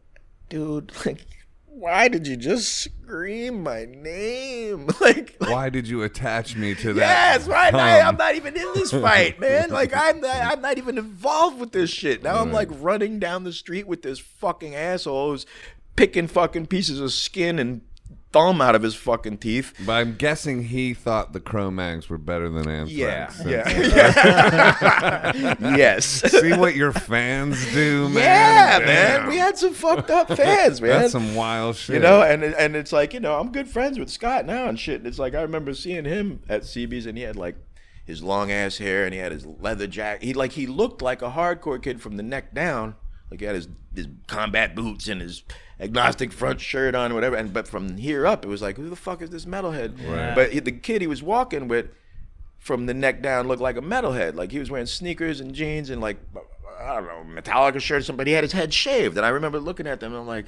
dude, [LAUGHS] like, why did you just scream my name? [LAUGHS] Like, Why did you attach me to that? Yes, right. I, I'm not even in this fight, man. Like I'm not, I'm not even involved with this shit. Now I'm like running down the street with this fucking asshole who's picking fucking pieces of skin and thumb out of his fucking teeth. But I'm guessing he thought the Cro-Mags were better than Anthrax. Yeah, yeah. [LAUGHS] [LAUGHS] yes. See what your fans do, man. Yeah, Damn. man. We had some fucked up [LAUGHS] fans, man. That's some wild shit. You know, and and it's like you know, I'm good friends with Scott now and shit. And It's like I remember seeing him at CB's and he had like his long ass hair and he had his leather jacket. He like he looked like a hardcore kid from the neck down. Like he had his his combat boots and his agnostic front shirt on, whatever. And but from here up, it was like, who the fuck is this metalhead? Right. But he- the kid he was walking with, from the neck down, looked like a metalhead. Like he was wearing sneakers and jeans and like I don't know Metallica shirt or something. But he had his head shaved, and I remember looking at them and I'm like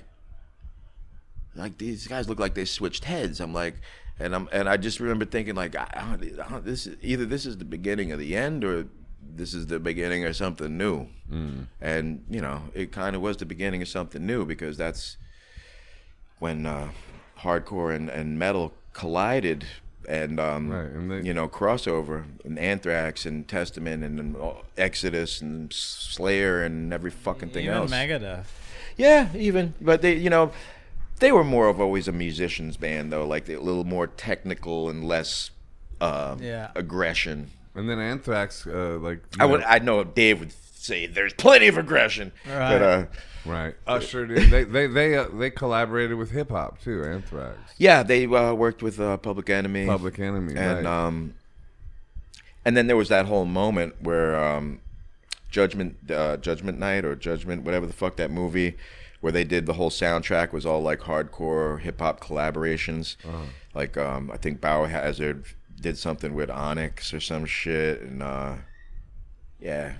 like these guys look like they switched heads. I'm like, and I'm and I just remember thinking like, I, I don't, I don't- this is either this is the beginning of the end or this is the beginning of something new. Mm. And you know, it kind of was the beginning of something new because that's when uh, hardcore and, and metal collided. And um, Right, and they- you know, crossover and Anthrax and Testament and, and Exodus and Slayer and every fucking thing Even else. Megadeth. Yeah, even. But they, you know, they were more of always a musicians band though, like a little more technical and less uh, Yeah. aggression. And then Anthrax, uh, like you I would, know, I know Dave would say there's plenty of aggression, Right. but uh, right, ushered in. They they they uh, they collaborated with hip hop too. Anthrax, yeah, they uh, worked with uh, Public Enemy, Public Enemy, and right. um, and then there was that whole moment where um, Judgment uh, Judgment Night or Judgment whatever the fuck that movie where they did the whole soundtrack was all like hardcore hip hop collaborations. Uh-huh. Like um, I think Biohazard did something with Onyx or some shit, and uh, yeah,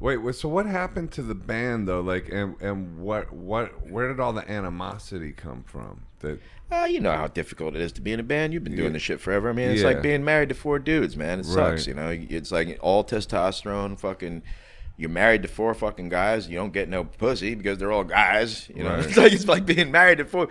Wait, so what happened to the band though? Like, and and what what where did all the animosity come from? That Uh, you know how difficult it is to be in a band. You've been doing Yeah. this shit forever. I mean, it's Yeah. like being married to four dudes, man. It sucks, Right. you know. It's like all testosterone, fucking. You're married to four fucking guys. You don't get no pussy because they're all guys. You know, Right. [LAUGHS] it's like it's like being married to four.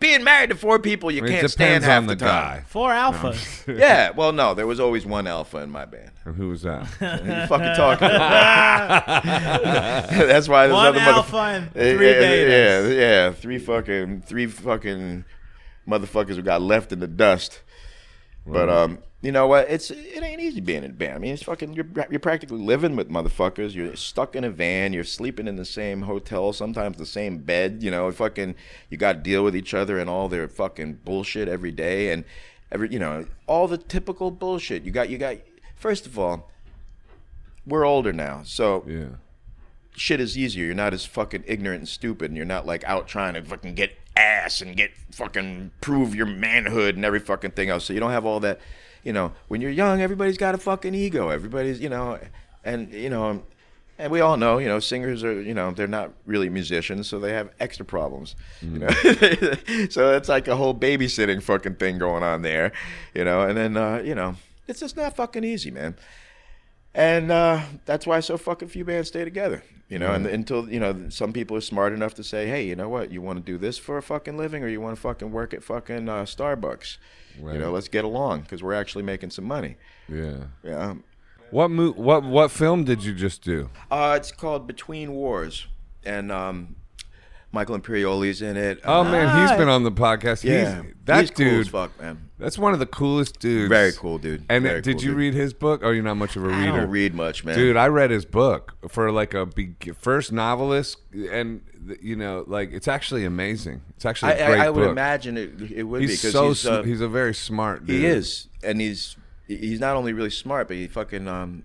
Being married to four people you I mean, it can't stand half on the the time. guy. Four alphas. [LAUGHS] Yeah, well, no, there was always one alpha in my band. And who was that? [LAUGHS] You fucking talking about? That's why there's One other mother- alpha and three yeah, betas. Yeah, yeah, three fucking three fucking motherfuckers who got left in the dust. But um, you know what? It's it ain't easy being in a band. I mean, it's fucking you're you're practically living with motherfuckers. You're stuck in a van. You're sleeping in the same hotel, sometimes the same bed. You know, fucking you got to deal with each other and all their fucking bullshit every day and every you know all the typical bullshit. You got you got. First of all, we're older now, so yeah, shit is easier. You're not as fucking ignorant and stupid, and you're not like out trying to fucking get ass and get fucking prove your manhood and every fucking thing else. So you don't have all that. You know, when you're young, everybody's got a fucking ego. Everybody's, you know, and you know, and we all know, you know, singers are, you know, they're not really musicians, so they have extra problems. You know, [LAUGHS] so it's like a whole babysitting fucking thing going on there. You know, and then uh, you know, it's just not fucking easy, man and uh, that's why so fucking few bands stay together. You know, and until you know, some people are smart enough to say, "Hey, you know what? You want to do this for a fucking living, or you want to fucking work at fucking uh, Starbucks? Right. You know, let's get along because we're actually making some money." yeah. Yeah, What mo- What what film did you just do? Uh, it's called Between Wars, and um, Michael Imperioli's in it. Oh Uh, man, he's been on the podcast. yeah, he's, that he's cool dude. as fuck, man. That's one of the coolest dudes. Very cool, dude. And Very did cool you dude. read his book? Oh, you're not much of a reader. I don't read much, man. Dude, I read his book for like a big, first novelist, and you know, like it's actually amazing. It's actually I, a great I, I would book. imagine it, it would he's be because so he's, sm- uh, he's a very smart dude. he is, and he's he's not only really smart, but he fucking um.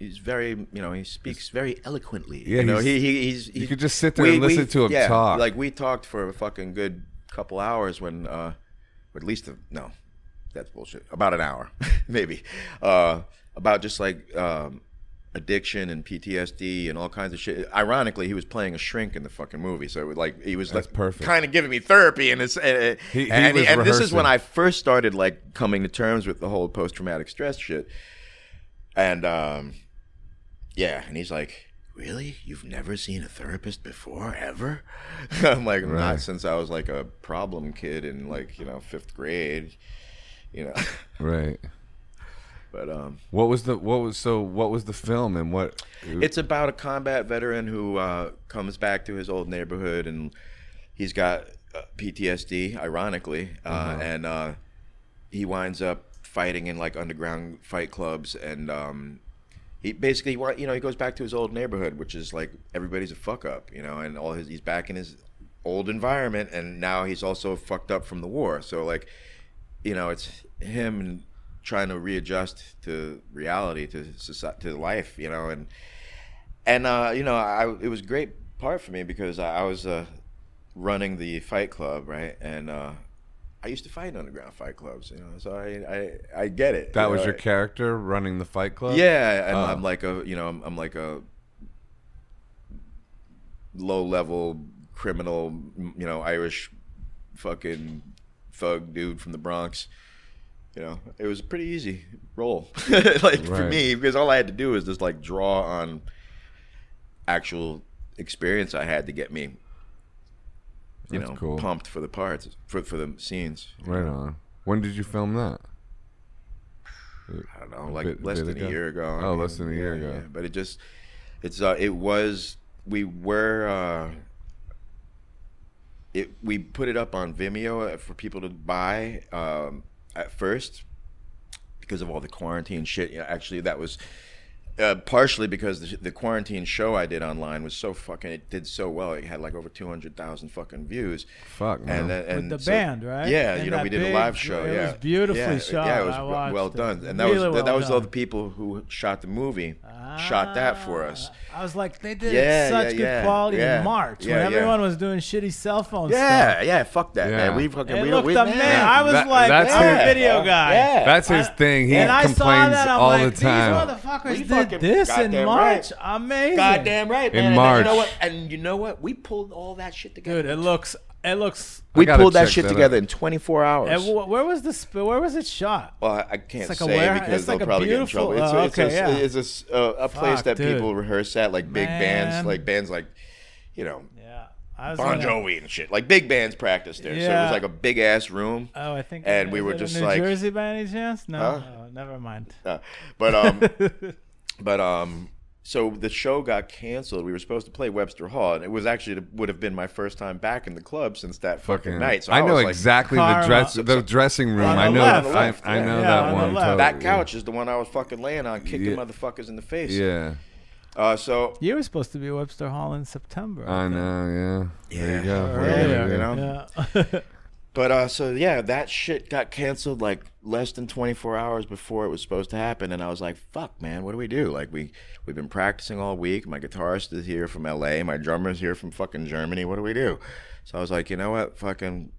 He's very, you know, he speaks very eloquently. Yeah, you know, he's- he, he he's, he's could just sit there and listen to him yeah, talk. Like we talked for a fucking good couple hours when, uh, or at least a, no, that's bullshit. About an hour, [LAUGHS] maybe, uh, about just like um, addiction and PTSD and all kinds of shit. Ironically, he was playing a shrink in the fucking movie, so it was like he was That's like perfect. kind of giving me therapy, and it's uh, He- he and, was and this is when. I first started like coming to terms with the whole post traumatic stress shit, and um, yeah, and he's like. Really? You've never seen a therapist before, ever? [LAUGHS] I'm like, Right. not since I was like a problem kid in like, you know, fifth grade, [LAUGHS] you know. Right. but um What was the what was so what was the film and what? it's about a combat veteran who uh, comes back to his old neighborhood and he's got uh, PTSD, ironically, uh, and uh, he winds up fighting in like underground fight clubs and um, he basically you know he goes back to his old neighborhood, which is like everybody's a fuck up, you know, and all his he's back in his old environment and now he's also fucked up from the war. So like you know, it's him trying to readjust to reality, to society, to life, you know, and and uh, you know, I it was a great part for me because I, I was uh, running the fight club, right, and uh, I used to fight in underground fight clubs, you know, so I I, I get it. that you was know, your character running the Fight Club. yeah, and Oh. I'm like a you know I'm, I'm like a low level criminal, you know, Irish fucking thug dude from the Bronx. You know, it was a pretty easy role, [LAUGHS] like for me, because all I had to do was just like draw on actual experience I had to get me, you That's know, cool. pumped for the parts for for the scenes. Right on. When did you film that? I don't know, like bit- less bit than ago? a year ago. Oh, less than a year yeah, ago. yeah. But it just, it's uh, it was we were uh, it we put it up on Vimeo uh, for people to buy um, at first because of all the quarantine shit. Yeah, actually, that was. Uh, partially because the, the quarantine show I did online was so fucking it did so well it had like over two hundred thousand fucking views Fuck man. and then and With the so- band, right? Yeah, And you know, we did a live show. it yeah, was beautifully yeah, shot. Yeah, it was I w- well it. done, and that Really was that, well that was all the people who shot the movie shot that for us. Ah, I was like, they did Yeah, such yeah, good quality yeah, in March yeah, when yeah. everyone was doing shitty cell phone Yeah, stuff. yeah, fuck that, Yeah. man. We fucking It we, looked we, amazing. man. I was That- like, that's I'm his- a video guy. Yeah. That's his thing. He and I complains saw that, I'm all like, the time. These motherfuckers We did fucking this in March. right. Amazing. Goddamn right, In man. And March. you know what? And you know what? We pulled all that shit together. Dude, it looks, it looks. we pulled that shit that together out. in 24 hours. And wh- where was the Where was it shot? Well, I- I can't like say warehouse- because they'll a probably get in trouble. It's, oh, it's, okay, a, yeah. it's a s- uh, a place Fuck, that dude. people rehearse at, like big bands, like bands like, you know, Yeah, I was Bon in a- Jovi and shit. Like big bands practice there. So it was like a big ass room. Oh, I think. And we were it in just New like- Jersey by any chance? No, Huh? Oh, never mind. Uh, but um, [LAUGHS] but um, so the show got canceled. We were supposed to play Webster Hall, and it was actually would have been my first time back in the club since that fucking, Fucking night. So I, I, know was like, exactly the dress, the dressing room. The I know, left. I, left, I yeah. know Yeah, that on one. totally. that couch is the one I was fucking laying on, kicking Yeah. motherfuckers in the face. Yeah, Uh, so You were supposed to be at Webster Hall in September. I know. Yeah, there Yeah. you go. Or What are you earlier, gonna you do? know? [LAUGHS] Yeah. But uh, so yeah, that shit got canceled like less than 24 hours before it was supposed to happen, and I was like, "Fuck, man, what do we do?" Like we we've been practicing all week. My guitarist is here from L.A. My drummer's here from fucking Germany. What do we do? So I was like, you know what, fucking,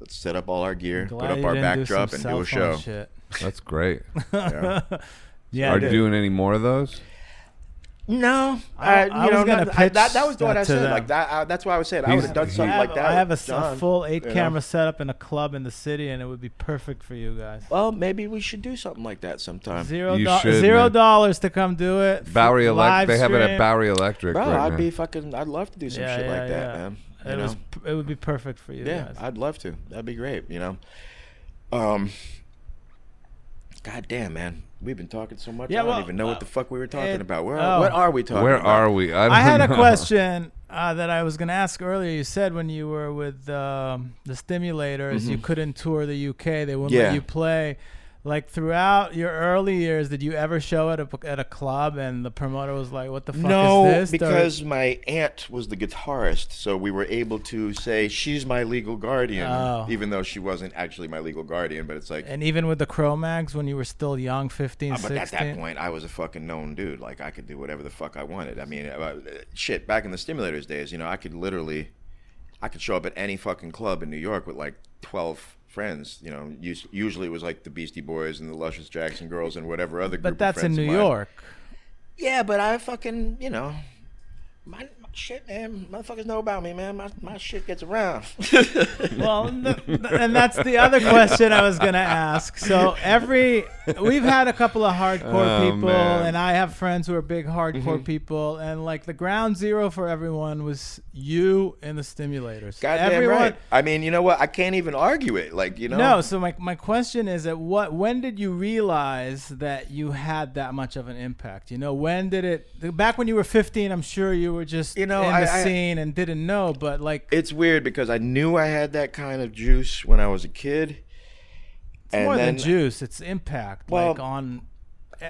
let's set up all our gear, put up our didn't do backdrop, and do a show. Shit. That's great. [LAUGHS] Yeah. Yeah, Are you doing any more of those? No, I- I, I you know, was gonna not- I- that, that was what that I said. them. Like that, I, that's why I was saying I would He's- have done something have, like that. I have a, with s- a full eight you know? camera setup in a club in the city, and it would be perfect for you guys. Well, maybe we should do something like that sometime. Zero, do- should, zero dollars to come do it. Bowery Electric. They have it at stream. Bowery Electric Bro, right I'd now. be fucking. I'd love to do some Yeah, shit yeah, like that, man. You It know? was. It would be perfect for you Yeah, guys. I'd love to. That'd be great. You know. Um. God damn, man. we've been talking so much. Yeah, I don't well, even know what the uh, fuck we were talking it- about. Where, oh. what are we talking Where about? are we? I, I had a question uh, that I was going to ask earlier. You said when you were with um, the Stimulators, you couldn't tour the UK. They wouldn't Mm-hmm. Yeah. let you play. Like throughout your early years, did you ever show at a at a club and the promoter was like, "What the fuck No, is this?" Or- because my aunt was the guitarist, so we were able to say she's my legal guardian, Oh. even though she wasn't actually my legal guardian. But it's like, and even with the Cro-Mags when you were still young, 15, Uh, but 16. at that point, I was a fucking known dude. Like I could do whatever the fuck I wanted. I mean, uh, shit. Back in the stimulators days, you know, I could literally, I could show up at any fucking club in New York with like twelve friends. You know, usually it was like the Beastie Boys and the Luscious Jackson Girls and whatever other. Group but that's in New. York. Yeah, but I fucking, you know, my shit, man. Motherfuckers know about me, man. My my shit gets around. [LAUGHS] well, th- th- and that's the other question I was gonna ask. So every we've had a couple of hardcore Oh, people, man. and I have friends who are big hardcore Mm-hmm. people, and like the ground zero for everyone was you and the stimulators. Goddamn everyone. right. I mean, you know what? I can't even argue it. Like, you know. No, so my my question is at what when did you realize that you had that much of an impact? You know, when did it back when you were 15, I'm sure you were just You know, in the I- I- scene and didn't know, but like It's weird because I knew I had that kind of juice when I was a kid. it's and more then than juice, it's impact Well, like on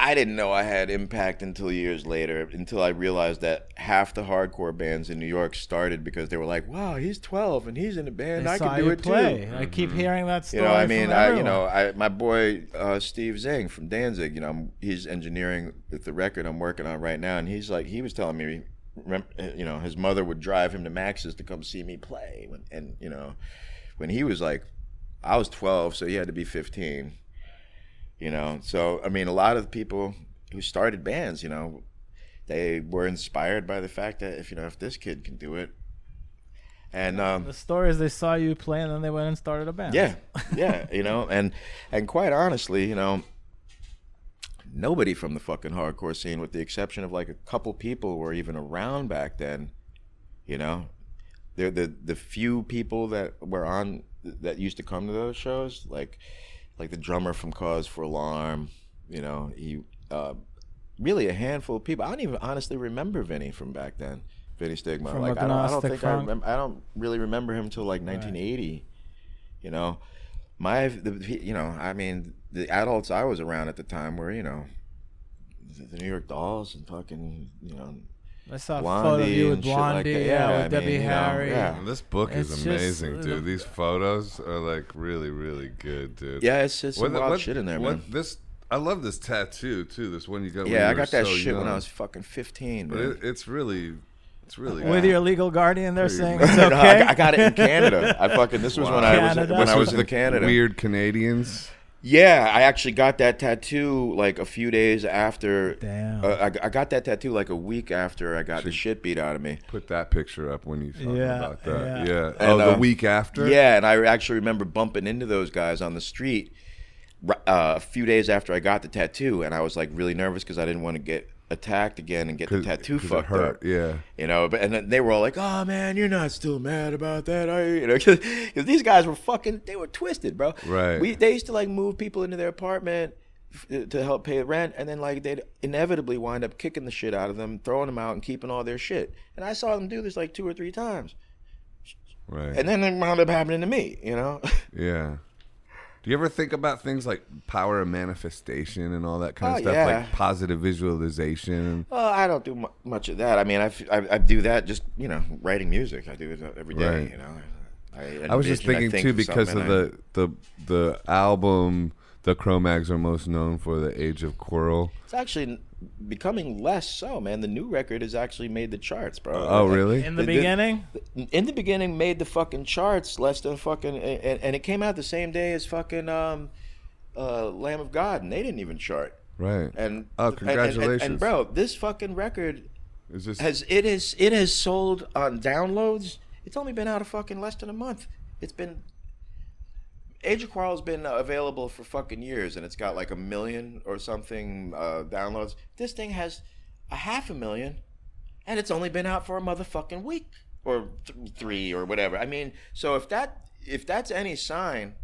I didn't know I had impact until years later, until I realized that half the hardcore bands in New York started because they were like, "Wow, he's 12 and he's in a band. I saw can do it play. too." I keep hearing that story. You know, I mean, I, you know, I, my boy uh, Steve Zing from Danzig, you know, I'm- he's engineering with the record I'm working on right now, and he's like, he was telling me, uh, you know, his mother would drive him to Max's to come see me play, when, and you know, when he was like, I was 12, so he had to be 15. You know, so I mean, a lot of people who started bands, you know, they were inspired by the fact that if you know if this kid can do it, and um, the story is they saw you play and then they went and started a band. yeah, yeah, you know, and and quite honestly, you know, nobody from the fucking hardcore scene, with the exception of like a couple people, were even around back then. You know, the the the few people that were on that used to come to those shows, like like the drummer from Cause for Alarm. You know, he uh, really a handful of people. I don't even honestly remember Vinny from back then. Vinnie Stigma. From like I don't, I don't think I remember. I don't really remember him till like 1980. You know, my the, you know I mean the adults I was around at the time were you know the, the New York Dolls and fucking you know I saw a Blondie photo of you with and shit like yeah, Yeah, with I mean, Debbie you know, Harry. yeah. This book It's is amazing, uh, dude. These photos are like really, really good, dude. yeah it's just some wild what- shit in there what, man. This I love this tattoo too. This one you got. when Yeah, you I were got that so shit when I was fucking 15. But Man. it, it's really, it's really. With your legal guardian, they're saying much. it's [LAUGHS] No. I, I got it in Canada. I fucking this was when I was Canada. when This I was the in Canada. Weird Canadians. Yeah, I actually got that tattoo like a few days after. Damn. Uh, I, I got that tattoo like a week after I got the shit beat out of me. Put that picture up when you talking Yeah, about that. yeah. Yeah. And, oh, the uh, week after. Yeah, and I actually remember bumping into those guys on the street uh, a few days after I got the tattoo, and I was like really nervous because I didn't want to get attacked again and get the tattoo fucked hurt. up. Yeah. You know, but and then they were all like, "Oh man, you're not still mad about that, are you?" You know, because these guys were fucking, they were twisted, bro. Right. We they used to like move people into their apartment f- uh, to help pay the rent, and then like they'd inevitably wind up kicking the shit out of them, throwing them out, and keeping all their shit. And I saw them do this like two or three times, Right. and then it wound up happening to me. You know. [LAUGHS] yeah. Do you ever think about things like power of manifestation and all that kind oh, of Oh, stuff, yeah. like positive visualization? Well, I don't do mu- much of that. I mean, I I do that just you know writing music. I do it every day. Right. You know. I was just thinking think too because of I- the the the album the Cro-Mags are most known for, the Age of Quarrel. It's actually becoming less so, man. The new record has actually made the charts, bro. Oh, really? In the The- the- beginning, In the beginning, made the fucking charts less than fucking, and, and it came out the same day as fucking um, uh, Lamb of God, and they didn't even chart. Right. And oh, and- and- congratulations! And, bro, this fucking record Is this has it is it has sold on downloads. It's only been out a fucking less than a month. It's been Age of Quarrel's been available for fucking years, and it's got like a million or something uh, downloads. This thing has a half a million, and it's only been out for a motherfucking week or th- three or whatever. I mean, so if that if that's any sign,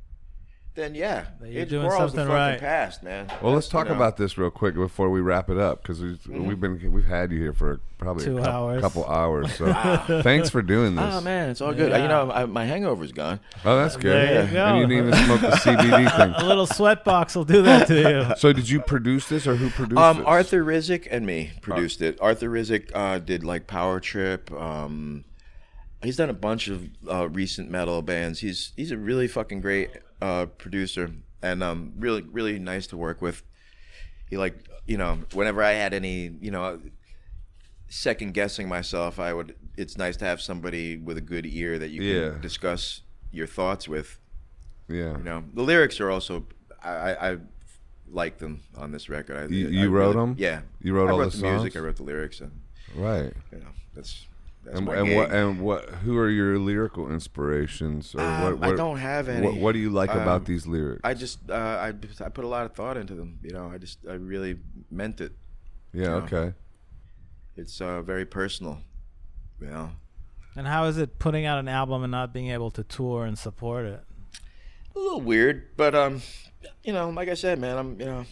then yeah, That you're age doing of quarrel's the fucking right. past, man. Well, let's That's, talk you know, about this real quick before we wrap it up because we've, we've been we've had you here for probably Two a cou- hours. couple hours. So [LAUGHS] thanks for doing this. Oh man, it's all good. Yeah. You know, I, my hangover's gone. Oh, that's good. There you go. And you didn't even smoke the CBD [LAUGHS] thing. A little sweat box will do that to you. So did you produce this or who produced Um, this? Arthur Rizk and me produced it. Arthur Rizk uh, did like Power Trip. Um, he's done a bunch of uh, recent metal bands. He's he's a really fucking great uh, producer and um, really really nice to work with. He like you know whenever I had any you know second guessing myself, I would. It's nice to have somebody with a good ear that you Yeah. can discuss your thoughts with. Yeah. You know, the lyrics are also I, I, I like them on this record. I, You- I you wrote 'em? Yeah, You wrote I all wrote the the, music. I wrote the lyrics, and Right. you know that's that's And, my and what and what who are your lyrical inspirations or Um, what, what I don't have any. what, what do you like about Um, these lyrics? I just uh, I I put a lot of thought into them. You know, I just I really meant it. yeah, know. okay. It's uh, very personal. You know, And how is it putting out an album and not being able to tour and support it? a little weird, but um, you know, like I said, man, I'm you know.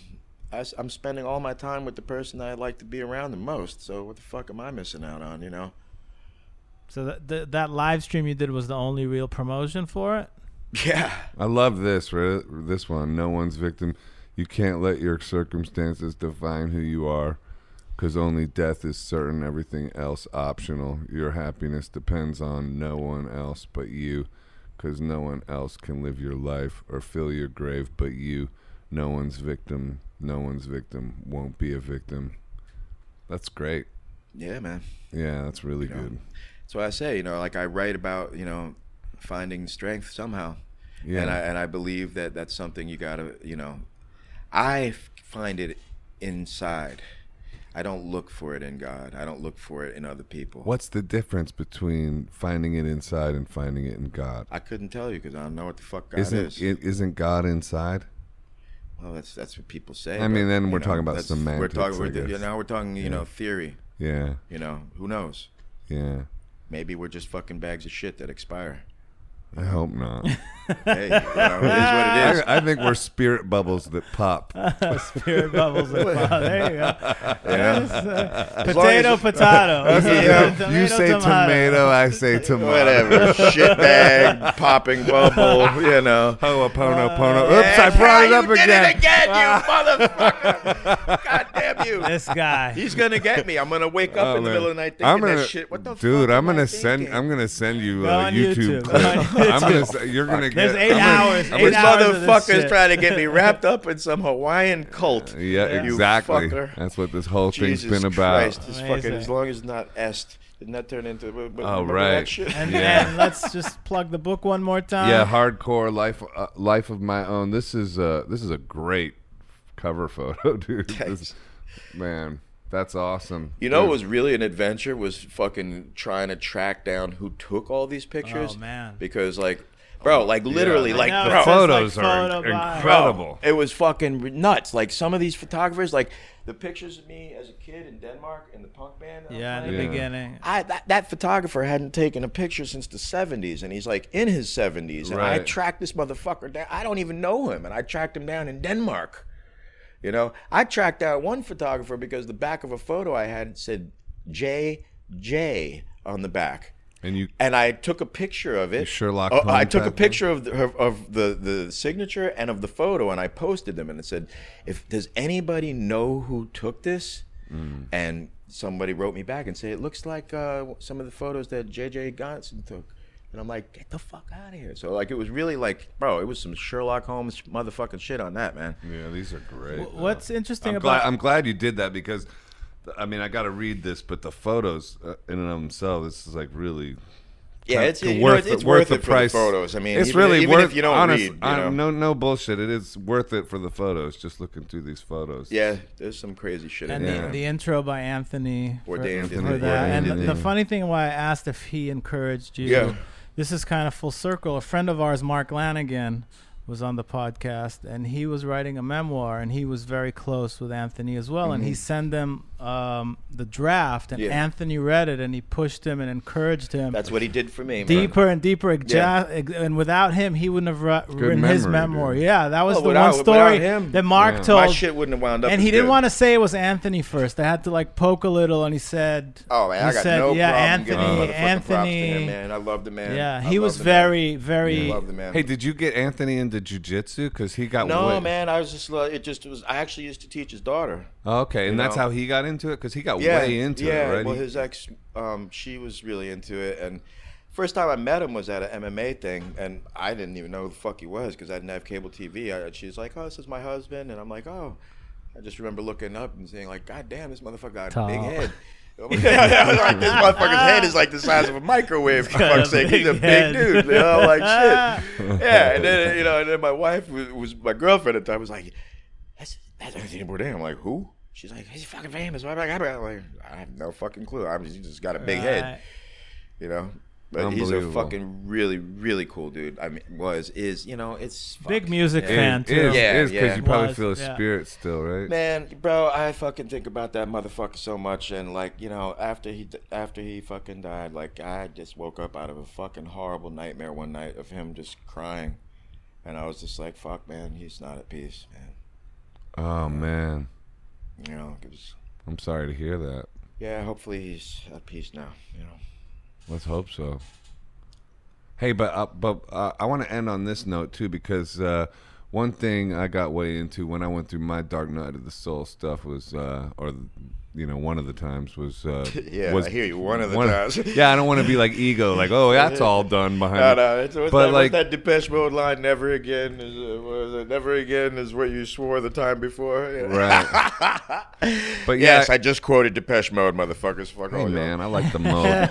I, am spending all my time with the person that I like to be around the most. So what the fuck am I missing out on? You know? So that that, that live stream you did was the only real promotion for it. Yeah. I love this right? this one. No one's victim. You can't let your circumstances define who you are, because only death is certain. Everything else optional. Your happiness depends on no one else but you, because no one else can live your life or fill your grave but you. No one's victim. No one's victim won't be a victim. That's great. Yeah, man. Yeah, that's really You know, good. That's why I say, you know, like I write about, you know, finding strength somehow. Yeah. And I and I believe that that's something you gotta, you know, I find it inside. I don't look for it in God. I don't look for it in other people. What's the difference between finding it inside and finding it in God? I couldn't tell you because I don't know what the fuck God Isn't is. it, isn't God inside? well, that's that's what people say. I mean, then we're know, talking about that's- We're talking. We're, know, we're talking. You Yeah. know, theory. Yeah, You know, who knows? yeah. Maybe we're just fucking bags of shit that expire. I hope not. [LAUGHS] Hey, you know, it is what it is. I, I think we're spirit bubbles that pop. [LAUGHS] Spirit bubbles. and fire. There you go. [LAUGHS] Yeah. Yes, uh, As long potato, as- potato. Yeah. Tomato, you say tomato, I say tomato. Whatever. Shitbag, popping bubble, you know. Ho'oponopono. Oops, I brought it up you again. Did it again, you motherfucker. God damn you. This guy. He's gonna get me. I'm gonna wake up Oh, in the middle of the night thinking I'm gonna, that shit. What the dude? fuck? I'm I gonna send. thinking? I'm gonna send you a YouTube YouTube. clip. Go on I'm gonna. YouTube. s- You're gonna There's get. eight I'm gonna- hours. I'm Eight This gonna- hours of this motherfucker's shit. trying to get me [LAUGHS] wrapped up in some Hawaiian cult. Yeah, You exactly. fucker. That's what this whole thing's been about. Christ, this fucking Amazing. as long as not est, didn't that turn into? what- what- Oh, remember right. That shit? And, Yeah. and let's just plug the book one more time. Yeah, hardcore life, uh, life of my own. This is uh, this is a great cover photo, [LAUGHS] dude. Thanks. This- man, that's awesome. You know, Dude, what was really an adventure was fucking trying to track down who took all these oh, pictures. Oh, man. Because like, oh, bro, like literally, Yeah. like, I know, bro, it photos like, are photo incredible. Bro, it was fucking nuts. Like some of these photographers, like the pictures of me as a kid in Denmark in the punk band. that Yeah, in the Yeah. beginning. I that, that photographer hadn't taken a picture since the 70s and he's like in his 70s and I tracked this motherfucker down I don't even know him and I tracked him down in Denmark you know I tracked down one photographer because the back of a photo I had said JJ on the back and you and I took a picture of it. Sherlock Oh, I took a picture of the, of, the the signature and of the photo, and I posted them, and it said, "If does anybody know who took this?" Mm. And somebody wrote me back and said, "It looks like uh, some of the photos that JJ Gonson took." And I'm like, "Get the fuck out of here!" So like, it was really like, bro, it was some Sherlock Holmes motherfucking shit on that, man. yeah, these are great. W- What's interesting I'm about glad, I'm glad you did that because, I mean, I got to read this, but the photos uh, in and of themselves, this is like really. Yeah, it's to you know, it's, it's worth, it for the photos. I mean, it's even, really even worth. if you don't honest, read, you know. no, no bullshit. It is worth it for the photos. Just looking through these photos. Yeah, there's some crazy shit and in the, there. the intro by Anthony for, Bourdain for that. And the, the funny thing why I asked if he encouraged you. Yeah. This is kind of full circle. A friend of ours, Mark Lanegan, was on the podcast, and he was writing a memoir, and he was very close with Anthony as well, and he sent them um, the draft, and Mm-hmm. Yeah. Anthony read it, and he pushed him and encouraged him That's what he did for me. man. deeper and deeper. exa- Yeah. And without him, he wouldn't have ri- written his memoir. dude. Yeah, that was Well, the without- one story him, that Mark Yeah. told. My shit wouldn't have wound up. and he didn't good. want to say it was Anthony first. I had to like poke a little, and he said, Oh man, I got said, no yeah, problem giving Anthony, props to Anthony, him, man. I love the man. yeah, he was the man. very, very. I love the man. Hey, did you get Anthony into jujitsu? Because he got no, way- man, I was just like, it just was. I actually used to teach his daughter. Oh, okay, and You that's know? how he got into it. Because he got yeah, way into yeah. it, Yeah, Well, his ex, um, she was really into it, and first time I met him was at an MMA thing, and I didn't even know who the fuck he was because I didn't have cable TV. I, she's like, "Oh, this is my husband," and I'm like, "Oh." I just remember looking up and saying, "Like, God damn, this motherfucker got a big head." [LAUGHS] [LAUGHS] I was like, this motherfucker's head is like the size of a microwave. For fuck's sake, he's a big head. dude. You know, like shit. [LAUGHS] Yeah, and then you know, and then my wife was, was my girlfriend at the time was like, "That's that's Anthony Bourdain." I'm like, "Who?" She's like, "He's fucking famous." Why am I? I'm like, I have no fucking clue. I'm just, just got a big head, you know. But he's a fucking really, really cool dude. I mean, was is you know, it's Big fuck, music yeah. Fan too. is, Yeah, it is because yeah. you probably Was, feel his yeah. spirit still, right? Man, bro, I fucking think about that motherfucker so much, and like you know, after he after he fucking died, like I just woke up out of a fucking horrible nightmare one night of him just crying, and I was just like, "Fuck, man, he's not at peace, man." Oh man, You know, it was, I'm sorry to hear that. yeah. Hopefully, he's at peace now. You know. Let's hope so. Hey, but uh, but uh, I want to end on this note too because uh, one thing I got way into when I went through my Dark Night of the Soul stuff was, uh, or you know, one of the times was, uh, [LAUGHS] Yeah, was I hear you. One of the times. [LAUGHS] yeah, I don't want to be like ego, like oh that's all done behind. No, no, it's, But, that, like- that Depeche Mode line? Never again is uh, was it? Never again is what you swore the time before. Yeah. [LAUGHS] Right. But yeah, Yes, I just quoted Depeche Mode, motherfuckers. Fuck hey all man, y'all. I like the mode.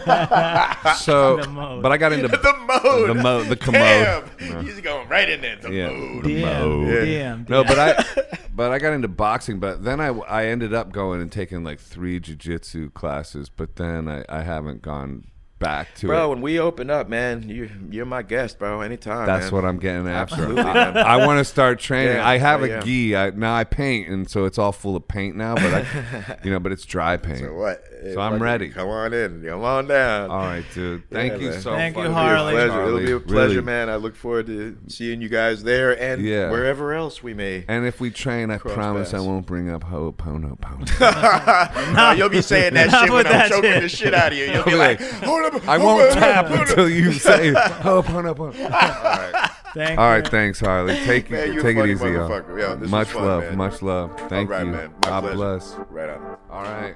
so, The mode. but I got into the mode. The mo- the Damn. commode. No. He's going right in there. The Yeah. mode. The DM, mode. DM, No, DM. but I, but I got into boxing. But then I, I ended up going and taking like three jujitsu classes. But then I, I haven't gone back to Bro, it. when we open up, man, you you're my guest, bro. Anytime. That's man. what I'm getting after. Absolutely, I, man. I want to start training. Yeah, I have a yeah. gi. I, now I paint, and so it's all full of paint now. But I, [LAUGHS] you know, but it's dry paint. So what? So I'm fucking ready. Come on in. Come on down. All right, dude. Thank Yeah, you man. so Thank you, Harley. much, It'll be a pleasure. It'll be a pleasure, Really. man. I look forward to seeing you guys there and Yeah. wherever else we may. And if we train, I Cross promise I won't bring up Ho'oponopono. no, [LAUGHS] you'll be saying that shit when I'm choking the shit out of you. You'll be be like, like, hold up. I won't tap until you say Ho'oponopono. [LAUGHS] All right. Thank All you. right, thanks, Harley. Take Man, you take it easy, y'all. Yo, much fun, love, man. much love. Thank All right, you. man. My God pleasure. bless. Right on. All right.